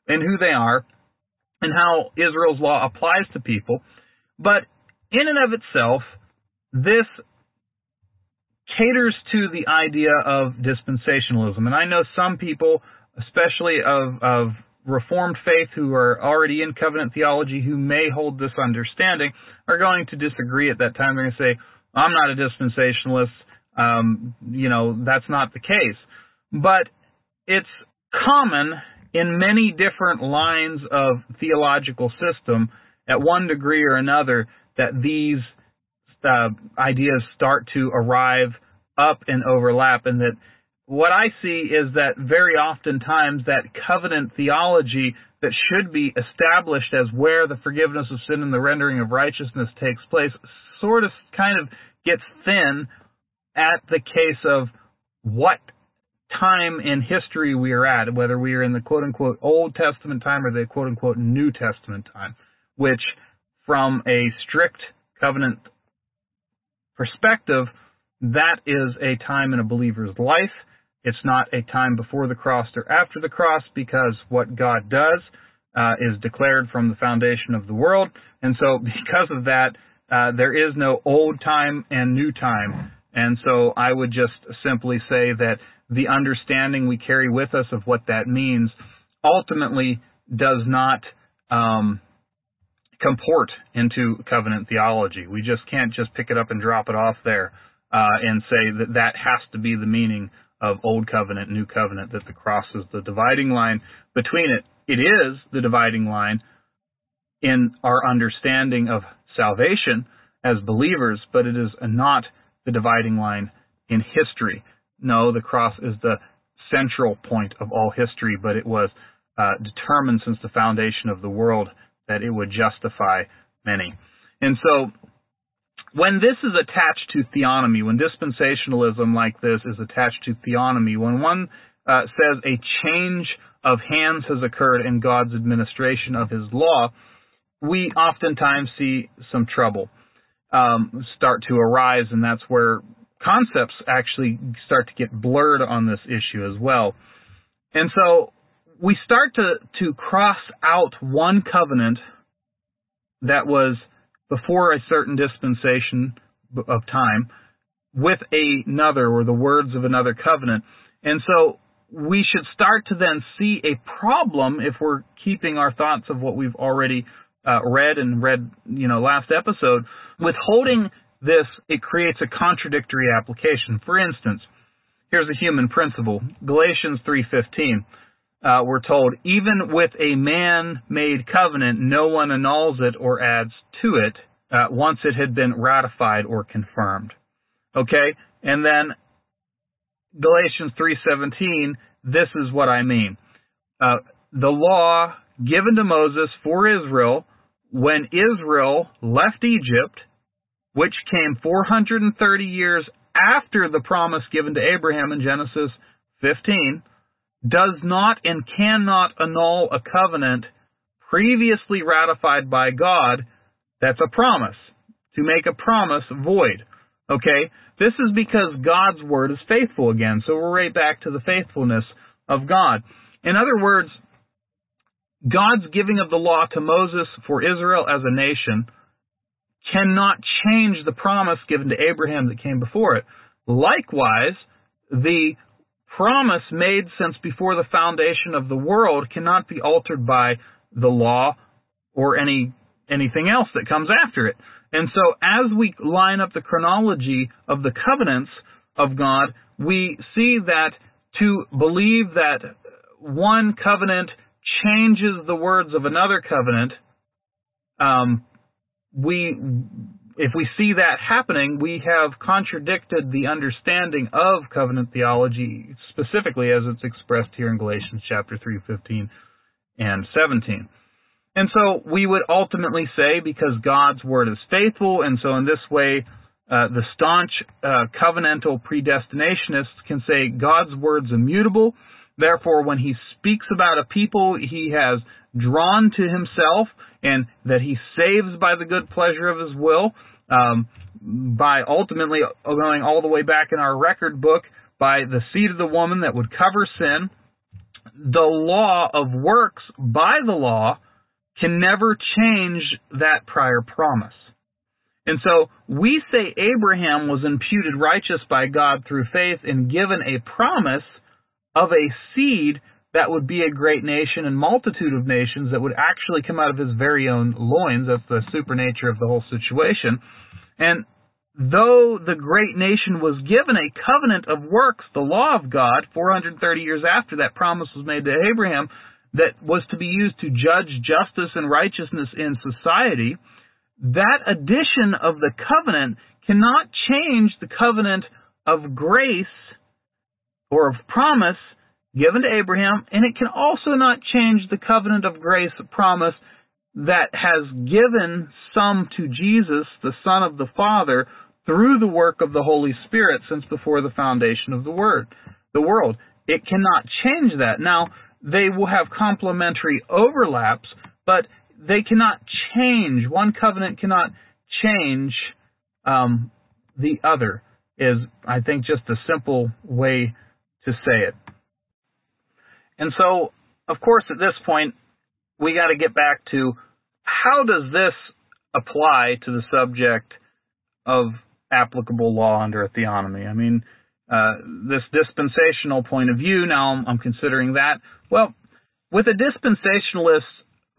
and who they are and how Israel's law applies to people. But in and of itself, this caters to the idea of dispensationalism. And I know some people, especially of, of Reformed faith who are already in covenant theology who may hold this understanding are going to disagree at that time. They're going to say, I'm not a dispensationalist. Um, you know, that's not the case. But it's common in many different lines of theological system at one degree or another that these uh, ideas start to arrive up and overlap and that what I see is that very oftentimes that covenant theology that should be established as where the forgiveness of sin and the rendering of righteousness takes place sort of kind of gets thin at the case of what time in history we are at, whether we are in the quote unquote Old Testament time or the quote unquote New Testament time, which from a strict covenant perspective, that is a time in a believer's life it's not a time before the cross or after the cross because what God does uh, is declared from the foundation of the world. And so, because of that, uh, there is no old time and new time. And so, I would just simply say that the understanding we carry with us of what that means ultimately does not um, comport into covenant theology. We just can't just pick it up and drop it off there uh, and say that that has to be the meaning of Old Covenant, New Covenant, that the cross is the dividing line between it. It is the dividing line in our understanding of salvation as believers, but it is not the dividing line in history. No, the cross is the central point of all history, but it was uh, determined since the foundation of the world that it would justify many. And so when this is attached to theonomy, when dispensationalism like this is attached to theonomy, when one uh, says a change of hands has occurred in God's administration of His law, we oftentimes see some trouble um, start to arise, and that's where concepts actually start to get blurred on this issue as well. And so we start to, to cross out one covenant that was before a certain dispensation of time with another or the words of another covenant. And so we should start to then see a problem if we're keeping our thoughts of what we've already uh, read and read, you know, last episode. Withholding this, it creates a contradictory application. For instance, here's a human principle. Galatians 3:15. Uh, we're told, even with a man-made covenant, no one annuls it or adds to it uh, once it had been ratified or confirmed. Okay, and then Galatians 3:17. This is what I mean. Uh, the law given to Moses for Israel when Israel left Egypt, which came 430 years after the promise given to Abraham in Genesis 15, does not and cannot annul a covenant previously ratified by God that's a promise. To make a promise void. Okay? This is because God's word is faithful again. So we're right back to the faithfulness of God. In other words, God's giving of the law to Moses for Israel as a nation cannot change the promise given to Abraham that came before it. Likewise, the promise made since before the foundation of the world cannot be altered by the law or any anything else that comes after it. And so as we line up the chronology of the covenants of God, we see that to believe that one covenant changes the words of another covenant, um, we if we see that happening, we have contradicted the understanding of covenant theology, specifically as it's expressed here in Galatians chapter 3, 15 and 17. And so we would ultimately say, because God's word is faithful, and so in this way, uh, the staunch uh, covenantal predestinationists can say God's word's immutable. Therefore, when he speaks about a people he has drawn to himself, and that he saves by the good pleasure of his will, um, by ultimately going all the way back in our record book, by the seed of the woman that would cover sin, the law of works by the law can never change that prior promise. And so we say Abraham was imputed righteous by God through faith and given a promise of a seed that would be a great nation and multitude of nations that would actually come out of his very own loins. That's the super nature of the whole situation. And though the great nation was given a covenant of works, the law of God, 430 years after that promise was made to Abraham, that was to be used to judge justice and righteousness in society, that addition of the covenant cannot change the covenant of grace or of promise given to Abraham, and it can also not change the covenant of grace promise that has given some to Jesus, the Son of the Father, through the work of the Holy Spirit since before the foundation of the word, the world. It cannot change that. Now, they will have complementary overlaps, but they cannot change. One covenant cannot change um, the other. Is I think just a simple way to say it. And so, of course, at this point, we got to get back to how does this apply to the subject of applicable law under a theonomy? I mean, uh, this dispensational point of view, now I'm, I'm considering that. Well, with a dispensationalist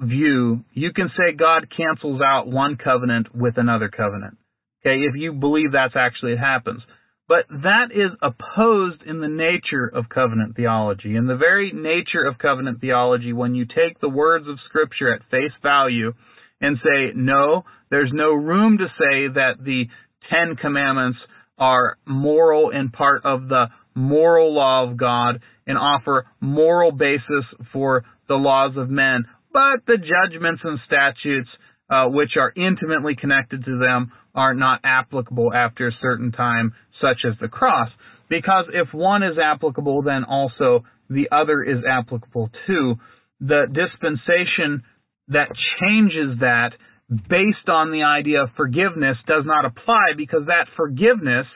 view, you can say God cancels out one covenant with another covenant. Okay, if you believe that's actually it happens. But that is opposed in the nature of covenant theology. In the very nature of covenant theology, when you take the words of Scripture at face value and say, no, there's no room to say that the Ten Commandments are moral and part of the moral law of God and offer moral basis for the laws of men, but the judgments and statutes uh, which are intimately connected to them are not applicable after a certain time, such as the cross. Because if one is applicable, then also the other is applicable too. The dispensation that changes that based on the idea of forgiveness does not apply because that forgiveness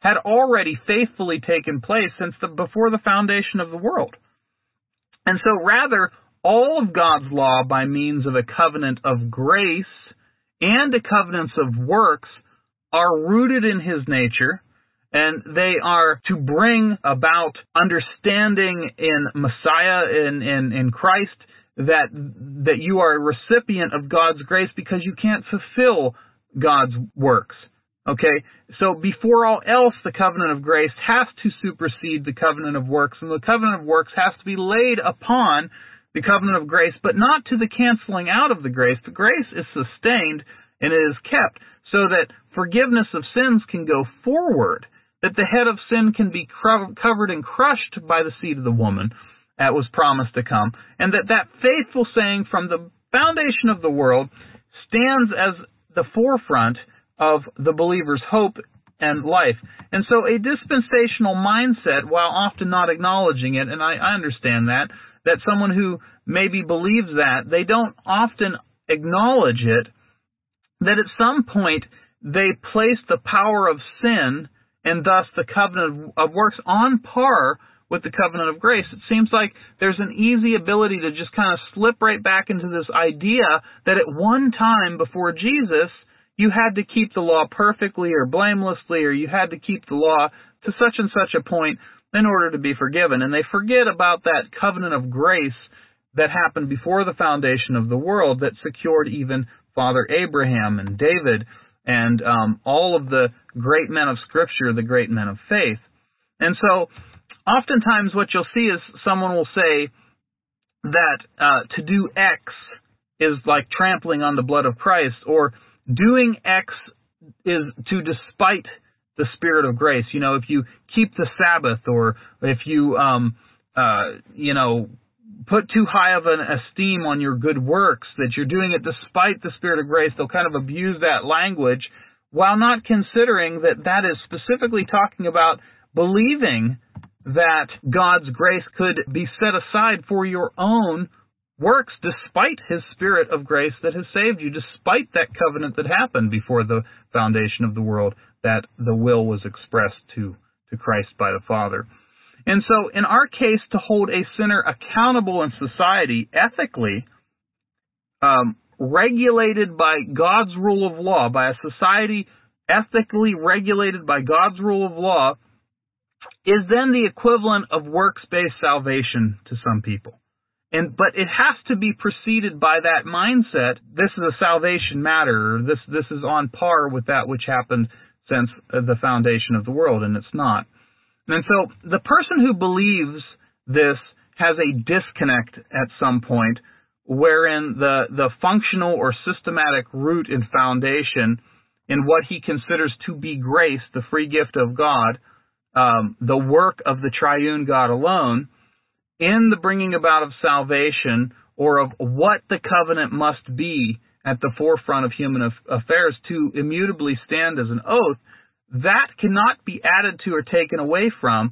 had already faithfully taken place since the, before the foundation of the world. And so rather, all of God's law by means of a covenant of grace and a covenant of works are rooted in his nature. And they are to bring about understanding in Messiah in in, in Christ that that you are a recipient of God's grace because you can't fulfill God's works. Okay? So before all else the covenant of grace has to supersede the covenant of works and the covenant of works has to be laid upon the covenant of grace but not to the canceling out of the grace. The grace is sustained and it is kept so that forgiveness of sins can go forward that the head of sin can be covered and crushed by the seed of the woman that was promised to come, and that that faithful saying from the foundation of the world stands as the forefront of the believer's hope and life. And so a dispensational mindset, while often not acknowledging it, and I, I understand that, that someone who maybe believes that, they don't often acknowledge it, that at some point they place the power of sin and thus the covenant of works on par with the covenant of grace. It seems like there's an easy ability to just kind of slip right back into this idea that at one time before Jesus, you had to keep the law perfectly or blamelessly, or you had to keep the law to such and such a point in order to be forgiven. And they forget about that covenant of grace that happened before the foundation of the world that secured even Father Abraham and David and um, all of the great men of Scripture, the great men of faith. And so, oftentimes, what you'll see is someone will say that uh, to do X is like trampling on the blood of Christ, or doing X is to despite the Spirit of grace. You know, if you keep the Sabbath, or if you, um, uh, you know, put too high of an esteem on your good works, that you're doing it despite the Spirit of grace. They'll kind of abuse that language while not considering that that is specifically talking about believing that God's grace could be set aside for your own works despite His Spirit of grace that has saved you, despite that covenant that happened before the foundation of the world, that the will was expressed to, to Christ by the Father. And so, in our case, to hold a sinner accountable in society ethically, um, regulated by God's rule of law, by a society ethically regulated by God's rule of law, is then the equivalent of works-based salvation to some people. And but it has to be preceded by that mindset. This is a salvation matter. Or this this is on par with that which happened since the foundation of the world, and it's not. And so the person who believes this has a disconnect at some point wherein the, the functional or systematic root and foundation in what he considers to be grace, the free gift of God, um, the work of the triune God alone, in the bringing about of salvation or of what the covenant must be at the forefront of human affairs to immutably stand as an oath, that cannot be added to or taken away from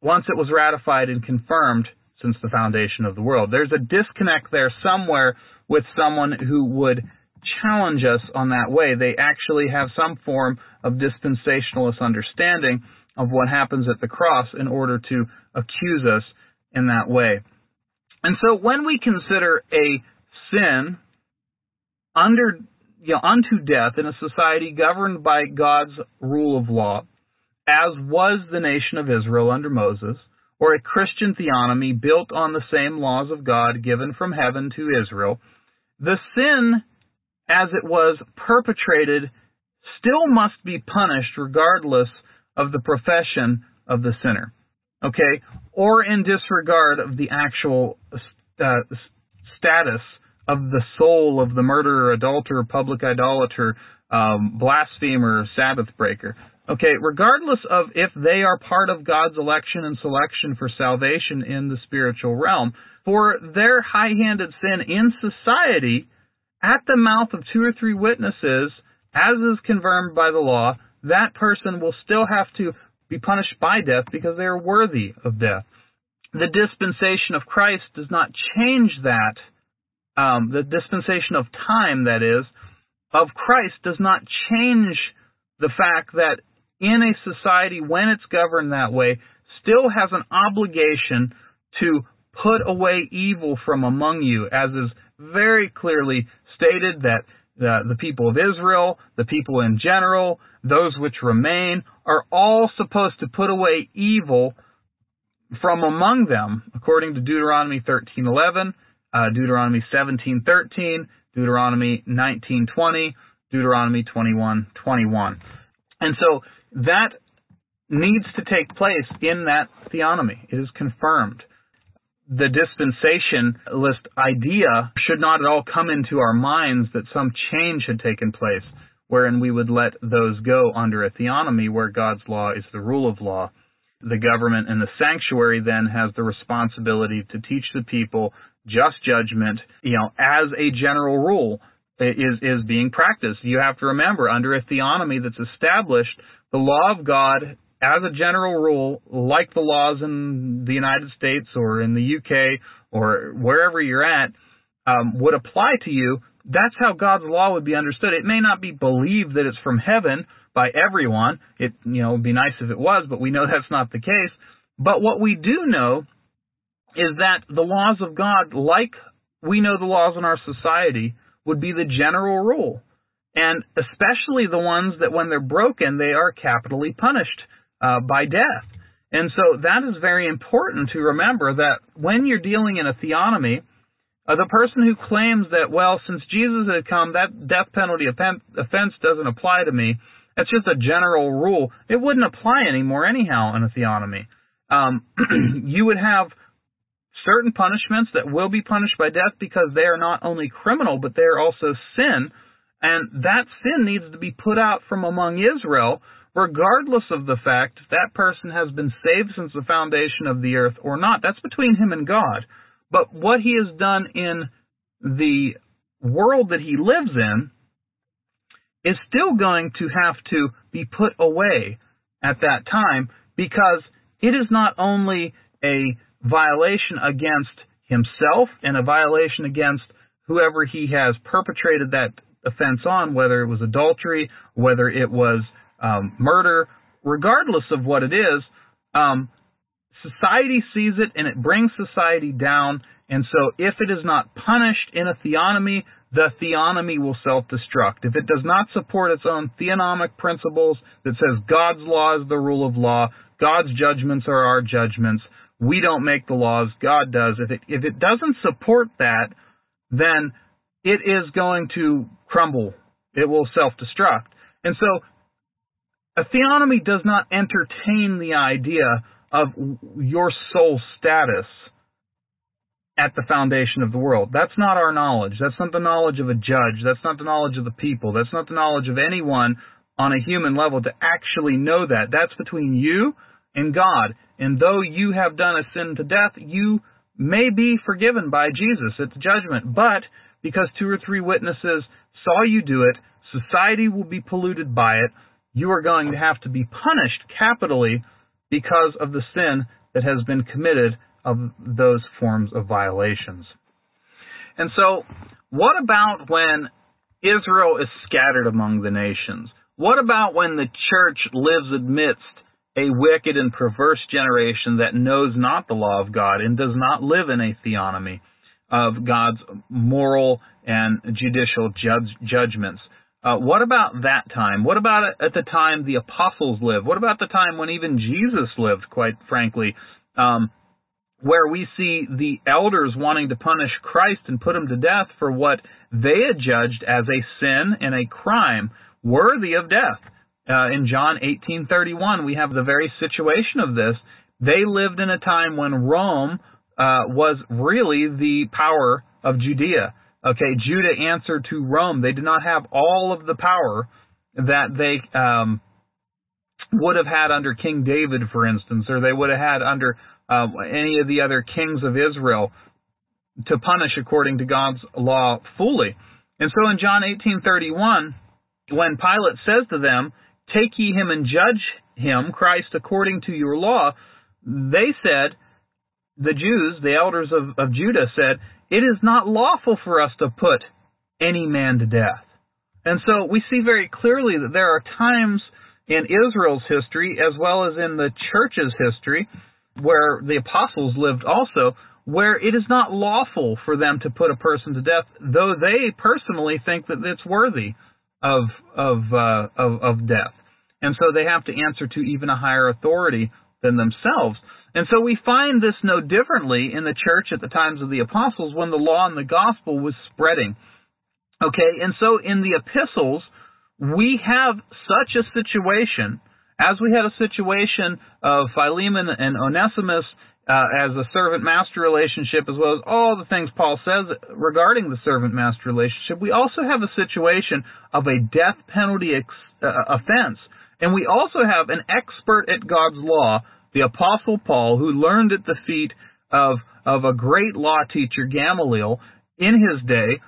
once it was ratified and confirmed since the foundation of the world. There's a disconnect there somewhere with someone who would challenge us on that way. They actually have some form of dispensationalist understanding of what happens at the cross in order to accuse us in that way. And so when we consider a sin under you know, unto death in a society governed by God's rule of law, as was the nation of Israel under Moses, or a Christian theonomy built on the same laws of God given from heaven to Israel, the sin as it was perpetrated still must be punished regardless of the profession of the sinner. Okay? Or in disregard of the actual uh, status of the soul of the murderer, adulterer, public idolater, um, blasphemer, Sabbath breaker. Okay, regardless of if they are part of God's election and selection for salvation in the spiritual realm, for their high handed sin in society, at the mouth of two or three witnesses, as is confirmed by the law, that person will still have to be punished by death because they are worthy of death. The dispensation of Christ does not change that um, the dispensation of time, that is, of Christ does not change the fact that in a society, when it's governed that way, still has an obligation to put away evil from among you, as is very clearly stated that the, the people of Israel, the people in general, those which remain, are all supposed to put away evil from among them, according to Deuteronomy 13:11, uh, Deuteronomy 17:13, Deuteronomy 19:20, Deuteronomy 21:21. And so that needs to take place in that theonomy. It is confirmed. The dispensationalist idea should not at all come into our minds that some change had taken place wherein we would let those go under a theonomy where God's law is the rule of law. The government and the sanctuary then has the responsibility to teach the people just judgment, you know, as a general rule is is being practiced. You have to remember under a theonomy that's established, the law of God as a general rule, like the laws in the United States or in the UK or wherever you're at, um, would apply to you. That's how God's law would be understood. It may not be believed that it's from heaven by everyone. It you know would be nice if it was, but we know that's not the case. But what we do know is that the laws of God, like we know the laws in our society, would be the general rule. And especially the ones that when they're broken, they are capitally punished uh, by death. And so that is very important to remember that when you're dealing in a theonomy, uh, the person who claims that, well, since Jesus had come, that death penalty offense doesn't apply to me, that's just a general rule. It wouldn't apply anymore anyhow in a theonomy. Um, you would have certain punishments that will be punished by death because they are not only criminal, but they are also sin. And that sin needs to be put out from among Israel, regardless of the fact that person has been saved since the foundation of the earth or not. That's between him and God. But what he has done in the world that he lives in is still going to have to be put away at that time because it is not only a violation against himself and a violation against whoever he has perpetrated that offense on, whether it was adultery, whether it was um, murder, regardless of what it is, um, society sees it and it brings society down. And so, if it is not punished in a theonomy, the theonomy will self destruct. If it does not support its own theonomic principles that says God's law is the rule of law, God's judgments are our judgments, we don't make the laws, God does. If it if it doesn't support that, then it is going to crumble. It will self-destruct. And so a theonomy does not entertain the idea of your soul status at the foundation of the world. That's not our knowledge. That's not the knowledge of a judge. That's not the knowledge of the people. That's not the knowledge of anyone on a human level to actually know that. That's between you and God. And though you have done a sin to death, you may be forgiven by Jesus at the judgment. But because two or three witnesses saw you do it, society will be polluted by it. You are going to have to be punished capitally because of the sin that has been committed of those forms of violations. And so, what about when Israel is scattered among the nations? What about when the church lives amidst a wicked and perverse generation that knows not the law of God and does not live in a theonomy of God's moral and judicial judge, judgments. Uh, what about that time? What about at the time the apostles lived? What about the time when even Jesus lived, quite frankly, um, where we see the elders wanting to punish Christ and put him to death for what they had judged as a sin and a crime worthy of death? Uh, in John 18:31, we have the very situation of this. They lived in a time when Rome uh, was really the power of Judea. Okay, Judah answered to Rome. They did not have all of the power that they um, would have had under King David, for instance, or they would have had under uh, any of the other kings of Israel to punish according to God's law fully. And so in John 18:31, when Pilate says to them, Take ye him and judge him, Christ, according to your law. They said, the Jews, the elders of, of Judah said, It is not lawful for us to put any man to death. And so we see very clearly that there are times in Israel's history, as well as in the church's history, where the apostles lived also, where it is not lawful for them to put a person to death, though they personally think that it's worthy of of uh, of, of death. And so they have to answer to even a higher authority than themselves. And so we find this no differently in the church at the times of the apostles when the law and the gospel was spreading. Okay, and so in the epistles, we have such a situation, as we had a situation of Philemon and Onesimus uh, as a servant master relationship, as well as all the things Paul says regarding the servant master relationship, we also have a situation of a death penalty ex- uh, offense. And we also have an expert at God's law, the Apostle Paul, who learned at the feet of, of a great law teacher, Gamaliel, in his day,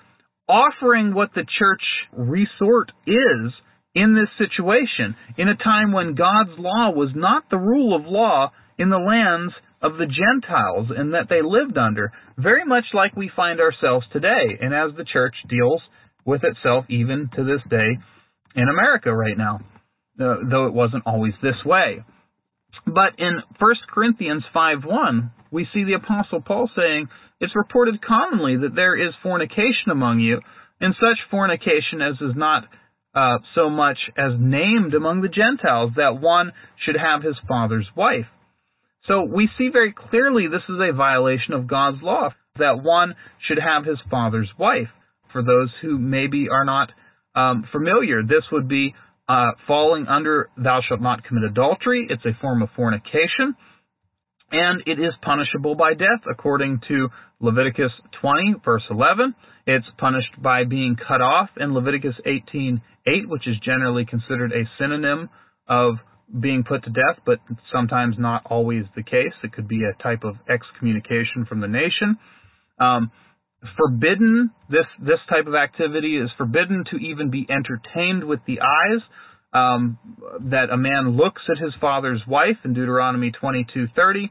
offering what the church resort is in this situation, in a time when God's law was not the rule of law in the lands of the Gentiles and that they lived under, very much like we find ourselves today, and as the church deals with itself even to this day in America right now, uh, though it wasn't always this way. But in 1 Corinthians 5:1, we see the apostle Paul saying, "It's reported commonly that there is fornication among you, and such fornication as is not uh, so much as named among the Gentiles, that one should have his father's wife." So we see very clearly this is a violation of God's law, that one should have his father's wife. For those who maybe are not um, familiar, this would be uh, falling under thou shalt not commit adultery. It's a form of fornication, and it is punishable by death according to Leviticus 20, verse 11. It's punished by being cut off in Leviticus 18, 8, which is generally considered a synonym of being put to death, but sometimes not always the case. It could be a type of excommunication from the nation. Um, forbidden this this type of activity is forbidden to even be entertained with the eyes. Um, that a man looks at his father's wife in Deuteronomy 22:30,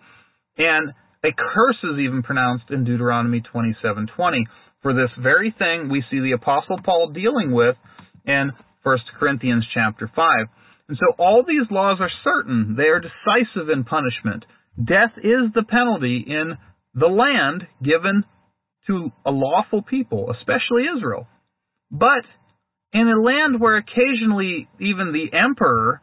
and a curse is even pronounced in Deuteronomy 27:20 for this very thing. We see the apostle Paul dealing with in 1 Corinthians chapter 5. And so all these laws are certain. They are decisive in punishment. Death is the penalty in the land given to a lawful people, especially Israel. But in a land where occasionally even the emperor,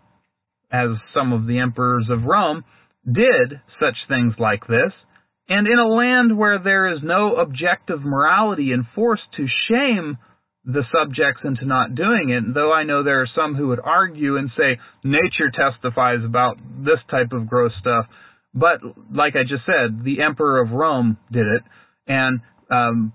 as some of the emperors of Rome, did such things like this, and in a land where there is no objective morality enforced to shame the subjects into not doing it, though I know there are some who would argue and say nature testifies about this type of gross stuff. But like I just said, the emperor of Rome did it, and um,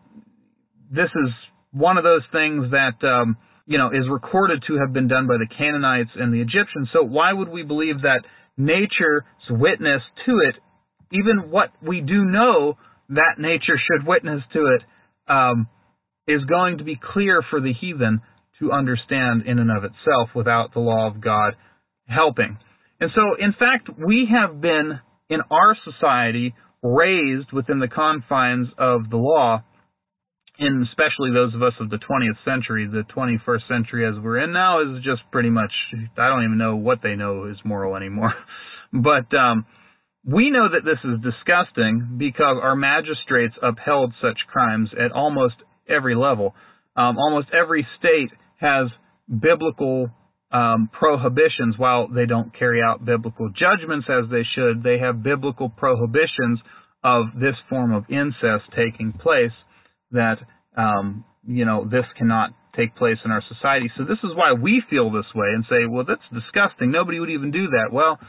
this is one of those things that um, you know is recorded to have been done by the Canaanites and the Egyptians. So why would we believe that nature's witness to it, even what we do know that nature should witness to it, um, is going to be clear for the heathen to understand in and of itself without the law of God helping. And so, in fact, we have been in our society raised within the confines of the law, and especially those of us of the 20th century. The 21st century, as we're in now, is just pretty much, I don't even know what they know is moral anymore. but um, we know that this is disgusting because our magistrates upheld such crimes at almost every level. Um, almost every state has biblical um, prohibitions. While they don't carry out biblical judgments as they should, they have biblical prohibitions of this form of incest taking place. That um, you know this cannot take place in our society. So this is why we feel this way and say, well, that's disgusting. Nobody would even do that. Well,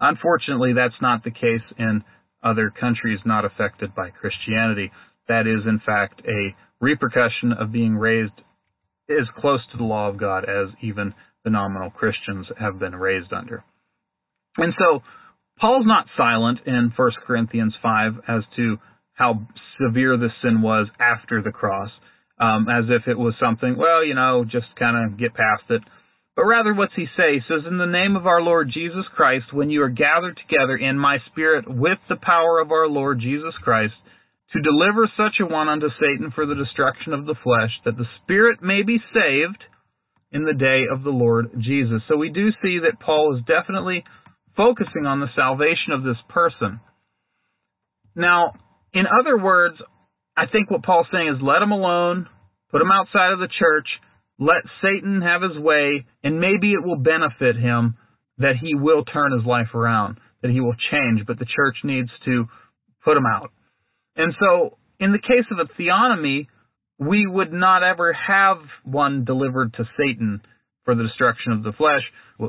unfortunately, that's not the case in other countries not affected by Christianity. That is, in fact, a repercussion of being raised as close to the law of God as even the nominal Christians have been raised under. And so, Paul's not silent in 1 Corinthians 5 as to how severe this sin was after the cross, um, as if it was something, well, you know, just kind of get past it. But rather, what's he say? He says, In the name of our Lord Jesus Christ, when you are gathered together in my spirit with the power of our Lord Jesus Christ, to deliver such a one unto Satan for the destruction of the flesh, that the spirit may be saved in the day of the Lord Jesus. So we do see that Paul is definitely focusing on the salvation of this person. Now, in other words, I think what Paul's saying is let him alone, put him outside of the church, let Satan have his way, and maybe it will benefit him that he will turn his life around, that he will change, but the church needs to put him out. And so, in the case of a theonomy, we would not ever have one delivered to Satan for the destruction of the flesh,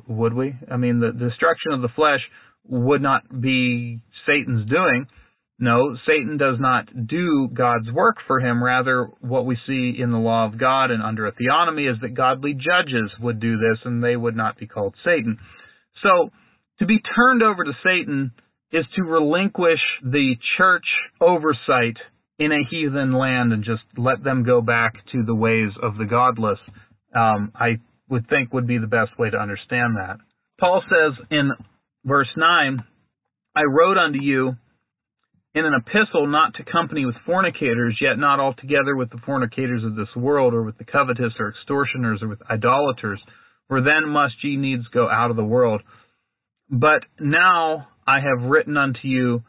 would we? I mean, the destruction of the flesh would not be Satan's doing. No, Satan does not do God's work for him. Rather, what we see in the law of God and under a theonomy is that godly judges would do this and they would not be called Satan. So, to be turned over to Satan is to relinquish the church oversight in a heathen land and just let them go back to the ways of the godless. Um, I would think would be the best way to understand that. Paul says in verse 9, I wrote unto you in an epistle not to company with fornicators, yet not altogether with the fornicators of this world, or with the covetous, or extortioners, or with idolaters, for then must ye needs go out of the world. But now I have written unto you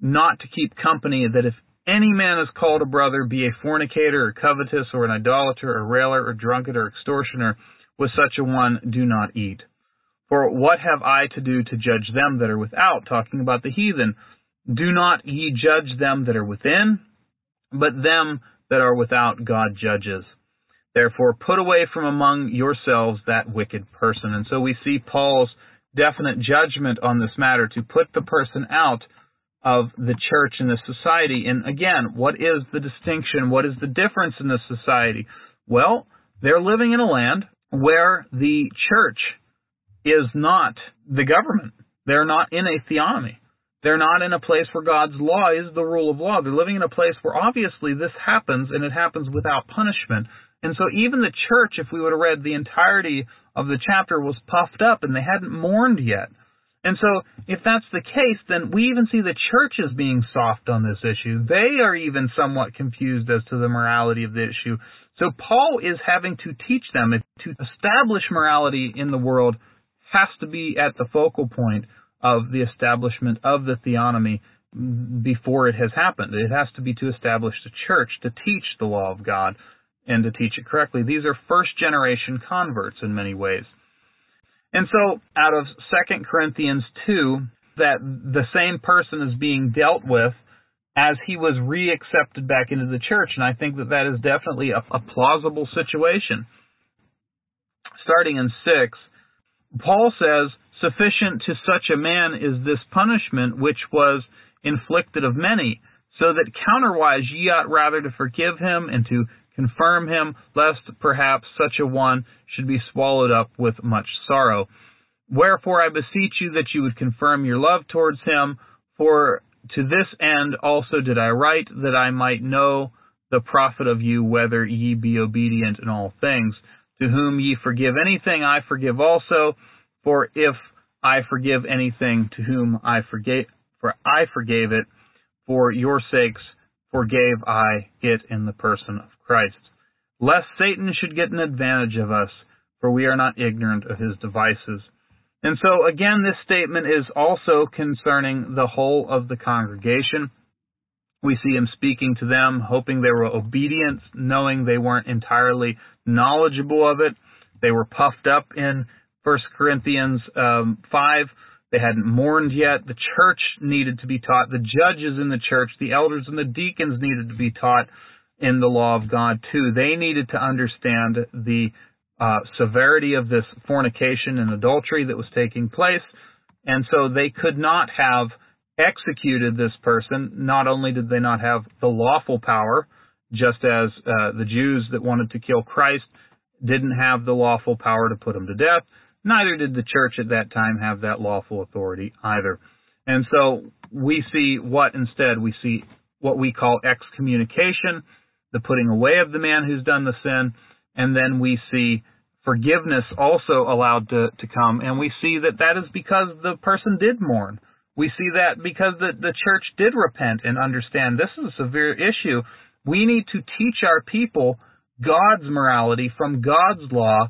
not to keep company, that if any man is called a brother, be a fornicator, or covetous, or an idolater, or railer, or drunkard, or extortioner, with such a one do not eat. For what have I to do to judge them that are without? Talking about the heathen. Do not ye judge them that are within, but them that are without God judges. Therefore, put away from among yourselves that wicked person. And so we see Paul's definite judgment on this matter to put the person out of the church and the society. And again, what is the distinction? What is the difference in this society? Well, they're living in a land where the church is not the government. They're not in a theonomy. They're not in a place where God's law is the rule of law. They're living in a place where obviously this happens and it happens without punishment. And so even the church, if we would have read the entirety of the chapter, was puffed up and they hadn't mourned yet. And so if that's the case, then we even see the church as being soft on this issue. They are even somewhat confused as to the morality of the issue. So Paul is having to teach them to establish morality in the world has to be at the focal point of the establishment of the theonomy before it has happened. It has to be to establish the church to teach the law of God and to teach it correctly. These are first generation converts in many ways. And so out of 2 Corinthians 2, that the same person is being dealt with as he was reaccepted back into the church. And I think that that is definitely a, a plausible situation. Starting in 6, Paul says, Sufficient to such a man is this punishment which was inflicted of many, so that counterwise ye ought rather to forgive him and to confirm him, lest perhaps such a one should be swallowed up with much sorrow. Wherefore I beseech you that you would confirm your love towards him, for to this end also did I write, that I might know the profit of you, whether ye be obedient in all things. To whom ye forgive anything, I forgive also. For if I forgive anything to whom I forgave, for I forgave it, for your sakes forgave I it in the person of Christ. Lest Satan should get an advantage of us, for we are not ignorant of his devices. And so, again, this statement is also concerning the whole of the congregation. We see him speaking to them, hoping they were obedient, knowing they weren't entirely knowledgeable of it. They were puffed up in First Corinthians um, 5. They hadn't mourned yet. The church needed to be taught. The judges in the church, the elders and the deacons needed to be taught in the law of God too. They needed to understand the uh, severity of this fornication and adultery that was taking place. And so they could not have executed this person. Not only did they not have the lawful power, just as uh, the Jews that wanted to kill Christ didn't have the lawful power to put him to death, Neither did the church at that time have that lawful authority either. And so we see what instead? We see what we call excommunication, the putting away of the man who's done the sin, and then we see forgiveness also allowed to, to come, and we see that that is because the person did mourn. We see that because the, the church did repent and understand this is a severe issue. We need to teach our people God's morality from God's law,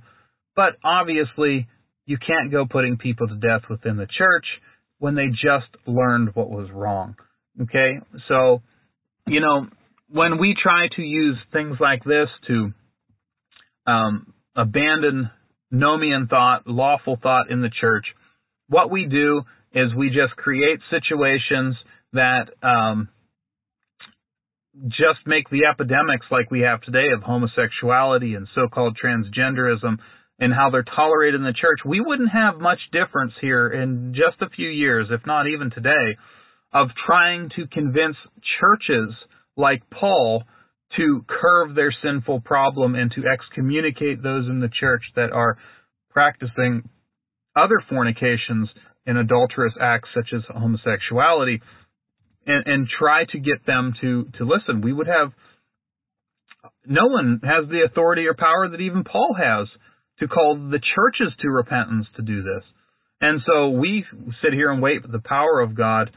but obviously you can't go putting people to death within the church when they just learned what was wrong. Okay? So, you know, when we try to use things like this to um, abandon nomian thought, lawful thought in the church, what we do is we just create situations that um, just make the epidemics like we have today of homosexuality and so-called transgenderism and how they're tolerated in the church, we wouldn't have much difference here in just a few years, if not even today, of trying to convince churches like Paul to curve their sinful problem and to excommunicate those in the church that are practicing other fornications and adulterous acts such as homosexuality and, and try to get them to, to listen. We would have no one has the authority or power that even Paul has to call the churches to repentance to do this. And so we sit here and wait for the power of God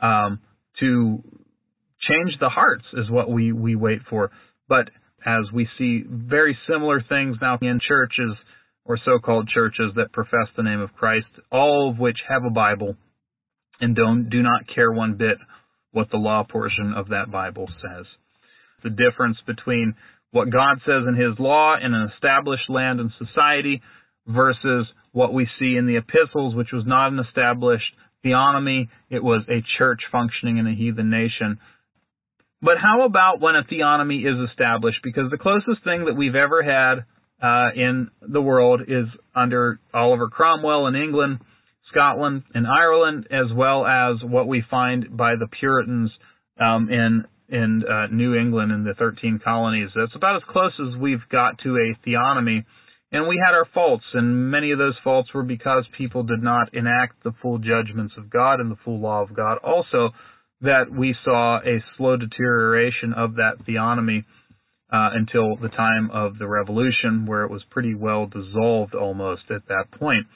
um, to change the hearts is what we, we wait for. But as we see very similar things now in churches or so-called churches that profess the name of Christ, all of which have a Bible and don't do not care one bit what the law portion of that Bible says. The difference between what God says in His law in an established land and society versus what we see in the epistles, which was not an established theonomy, it was a church functioning in a heathen nation. But how about when a theonomy is established? Because the closest thing that we've ever had uh, in the world is under Oliver Cromwell in England, Scotland, and Ireland, as well as what we find by the Puritans um, in in uh, New England in the 13 colonies. That's about as close as we've got to a theonomy. And we had our faults, and many of those faults were because people did not enact the full judgments of God and the full law of God. Also, that we saw a slow deterioration of that theonomy uh, until the time of the Revolution, where it was pretty well dissolved almost at that point.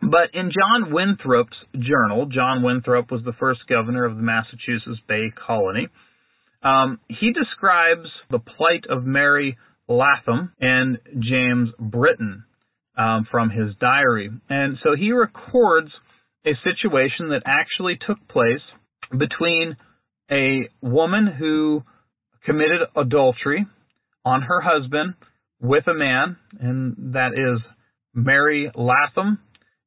But in John Winthrop's journal, John Winthrop was the first governor of the Massachusetts Bay Colony. Um, he describes the plight of Mary Latham and James Britton um, from his diary. And so he records a situation that actually took place between a woman who committed adultery on her husband with a man, and that is Mary Latham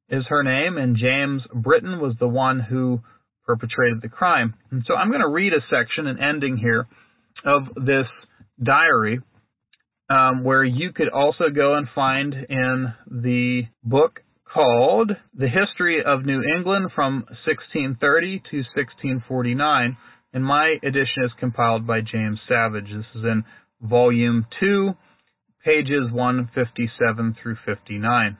is her name, and James Britton was the one who perpetrated the crime. And so I'm going to read a section, an ending here, of this diary, um, where you could also go and find in the book called The History of New England from 1630 to 1649. And my edition is compiled by James Savage. This is in volume 2, pages 157 through 59.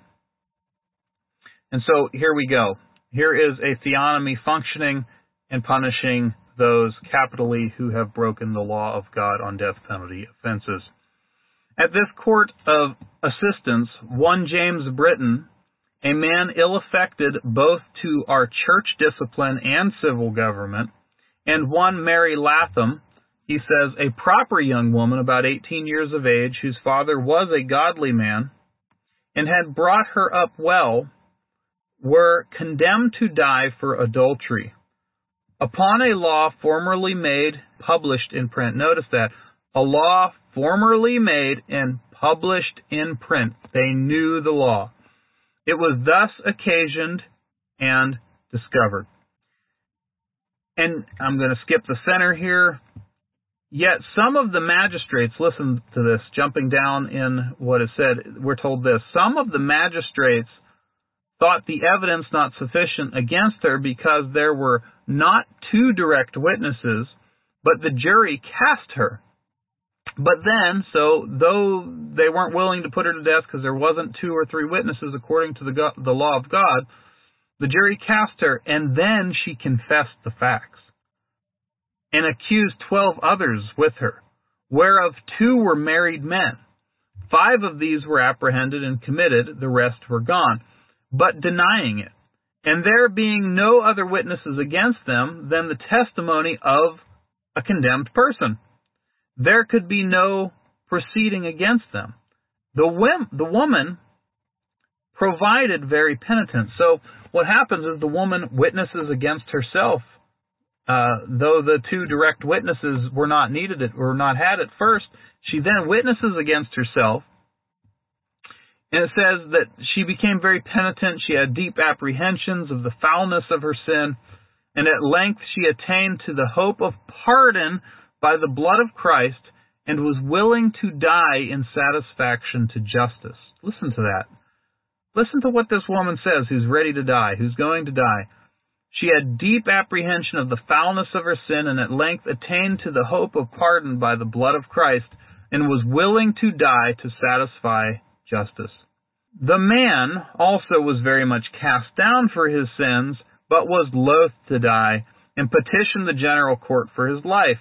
And so here we go. Here is a theonomy functioning and punishing those capitally who have broken the law of God on death penalty offenses. At this court of assistants, one James Britton a man ill affected both to our church discipline and civil government, and one Mary Latham, he says, a proper young woman about 18 years of age, whose father was a godly man, and had brought her up well, were condemned to die for adultery. Upon a law formerly made, published in print. Notice that. A law formerly made and published in print. They knew the law. It was thus occasioned and discovered. And I'm going to skip the center here. Yet some of the magistrates, listen to this, jumping down in what is said, we're told this. Some of the magistrates thought the evidence not sufficient against her because there were not two direct witnesses, but the jury cast her. But then, so though they weren't willing to put her to death because there wasn't two or three witnesses according to the the law of God, the jury cast her, and then she confessed the facts and accused twelve others with her, whereof two were married men. Five of these were apprehended and committed; the rest were gone, but denying it. And there being no other witnesses against them than the testimony of a condemned person there could be no proceeding against them. The, whim, the woman provided very penitent. So what happens is the woman witnesses against herself. Uh, though the two direct witnesses were not needed, or were not had at first, she then witnesses against herself, And it says that she became very penitent. She had deep apprehensions of the foulness of her sin. And at length she attained to the hope of pardon by the blood of Christ and was willing to die in satisfaction to justice. Listen to that. Listen to what this woman says who's ready to die, who's going to die. She had deep apprehension of the foulness of her sin and at length attained to the hope of pardon by the blood of Christ and was willing to die to satisfy justice. The man also was very much cast down for his sins, but was loath to die, and petitioned the general court for his life.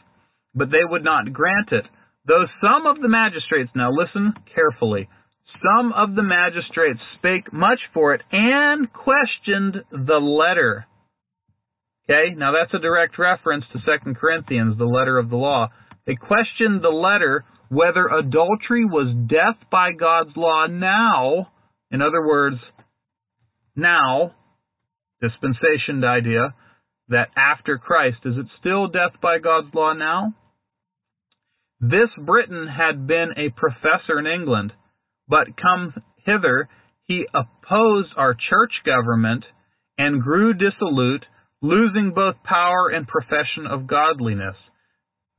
But they would not grant it, though some of the magistrates, now listen carefully, some of the magistrates spake much for it and questioned the letter. Okay, now that's a direct reference to 2 Corinthians, the letter of the law. They questioned the letter whether adultery was death by God's law now, in other words, now, dispensation idea, that after Christ, is it still death by God's law now? This Britton had been a professor in England, but come hither, he opposed our church government and grew dissolute, losing both power and profession of godliness.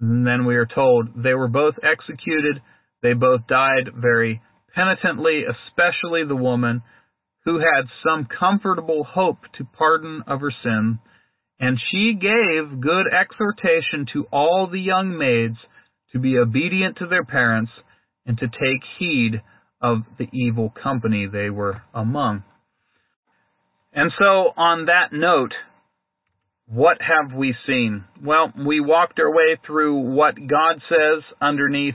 And then we are told they were both executed. They both died very penitently, especially the woman who had some comfortable hope to pardon of her sin. And she gave good exhortation to all the young maids to be obedient to their parents and to take heed of the evil company they were among. And so, on that note, what have we seen? Well, we walked our way through what God says underneath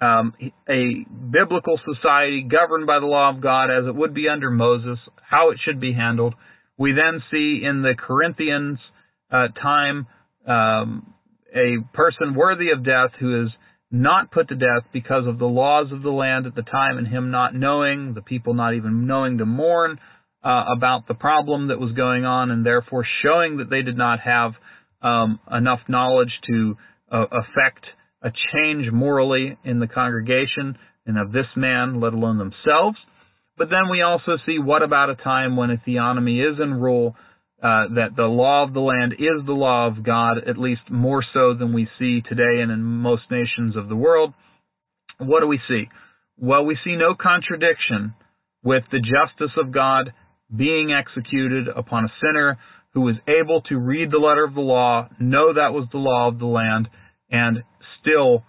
um, a biblical society governed by the law of God as it would be under Moses, how it should be handled. We then see in the Corinthians uh, time um, a person worthy of death who is not put to death because of the laws of the land at the time and him not knowing, the people not even knowing to mourn uh, about the problem that was going on and therefore showing that they did not have um, enough knowledge to uh, affect a change morally in the congregation and of this man, let alone themselves. But then we also see what about a time when a theonomy is in rule, uh, that the law of the land is the law of God, at least more so than we see today and in most nations of the world. What do we see? Well, we see no contradiction with the justice of God being executed upon a sinner who was able to read the letter of the law, know that was the law of the land, and still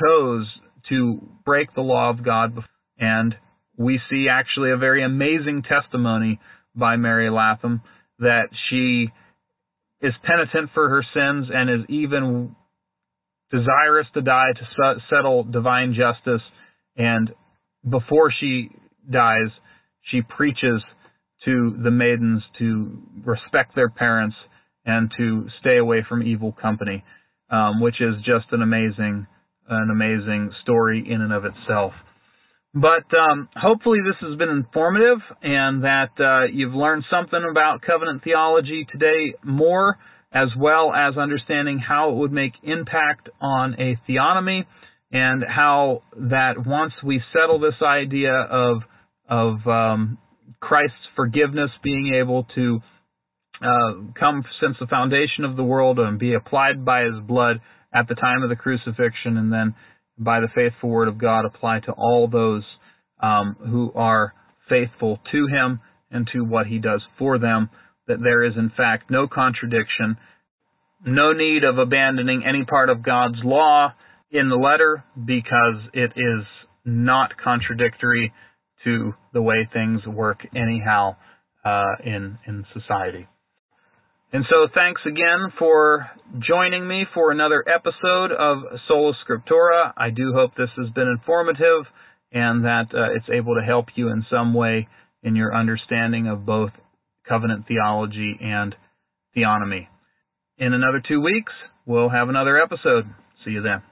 chose to break the law of God. And we see actually a very amazing testimony by Mary Latham that she is penitent for her sins and is even desirous to die to settle divine justice. And before she dies, she preaches to the maidens to respect their parents and to stay away from evil company, um, which is just an amazing, an amazing story in and of itself. But um, hopefully this has been informative and that uh, you've learned something about covenant theology today more, as well as understanding how it would make impact on a theonomy and how that once we settle this idea of of um, Christ's forgiveness being able to uh, come since the foundation of the world and be applied by his blood at the time of the crucifixion and then by the faithful word of God apply to all those um, who are faithful to him and to what he does for them, that there is in fact no contradiction, no need of abandoning any part of God's law in the letter because it is not contradictory to the way things work anyhow uh, in in society. And so, thanks again for joining me for another episode of Sola Scriptura. I do hope this has been informative and that uh, it's able to help you in some way in your understanding of both covenant theology and theonomy. In another two weeks, we'll have another episode. See you then.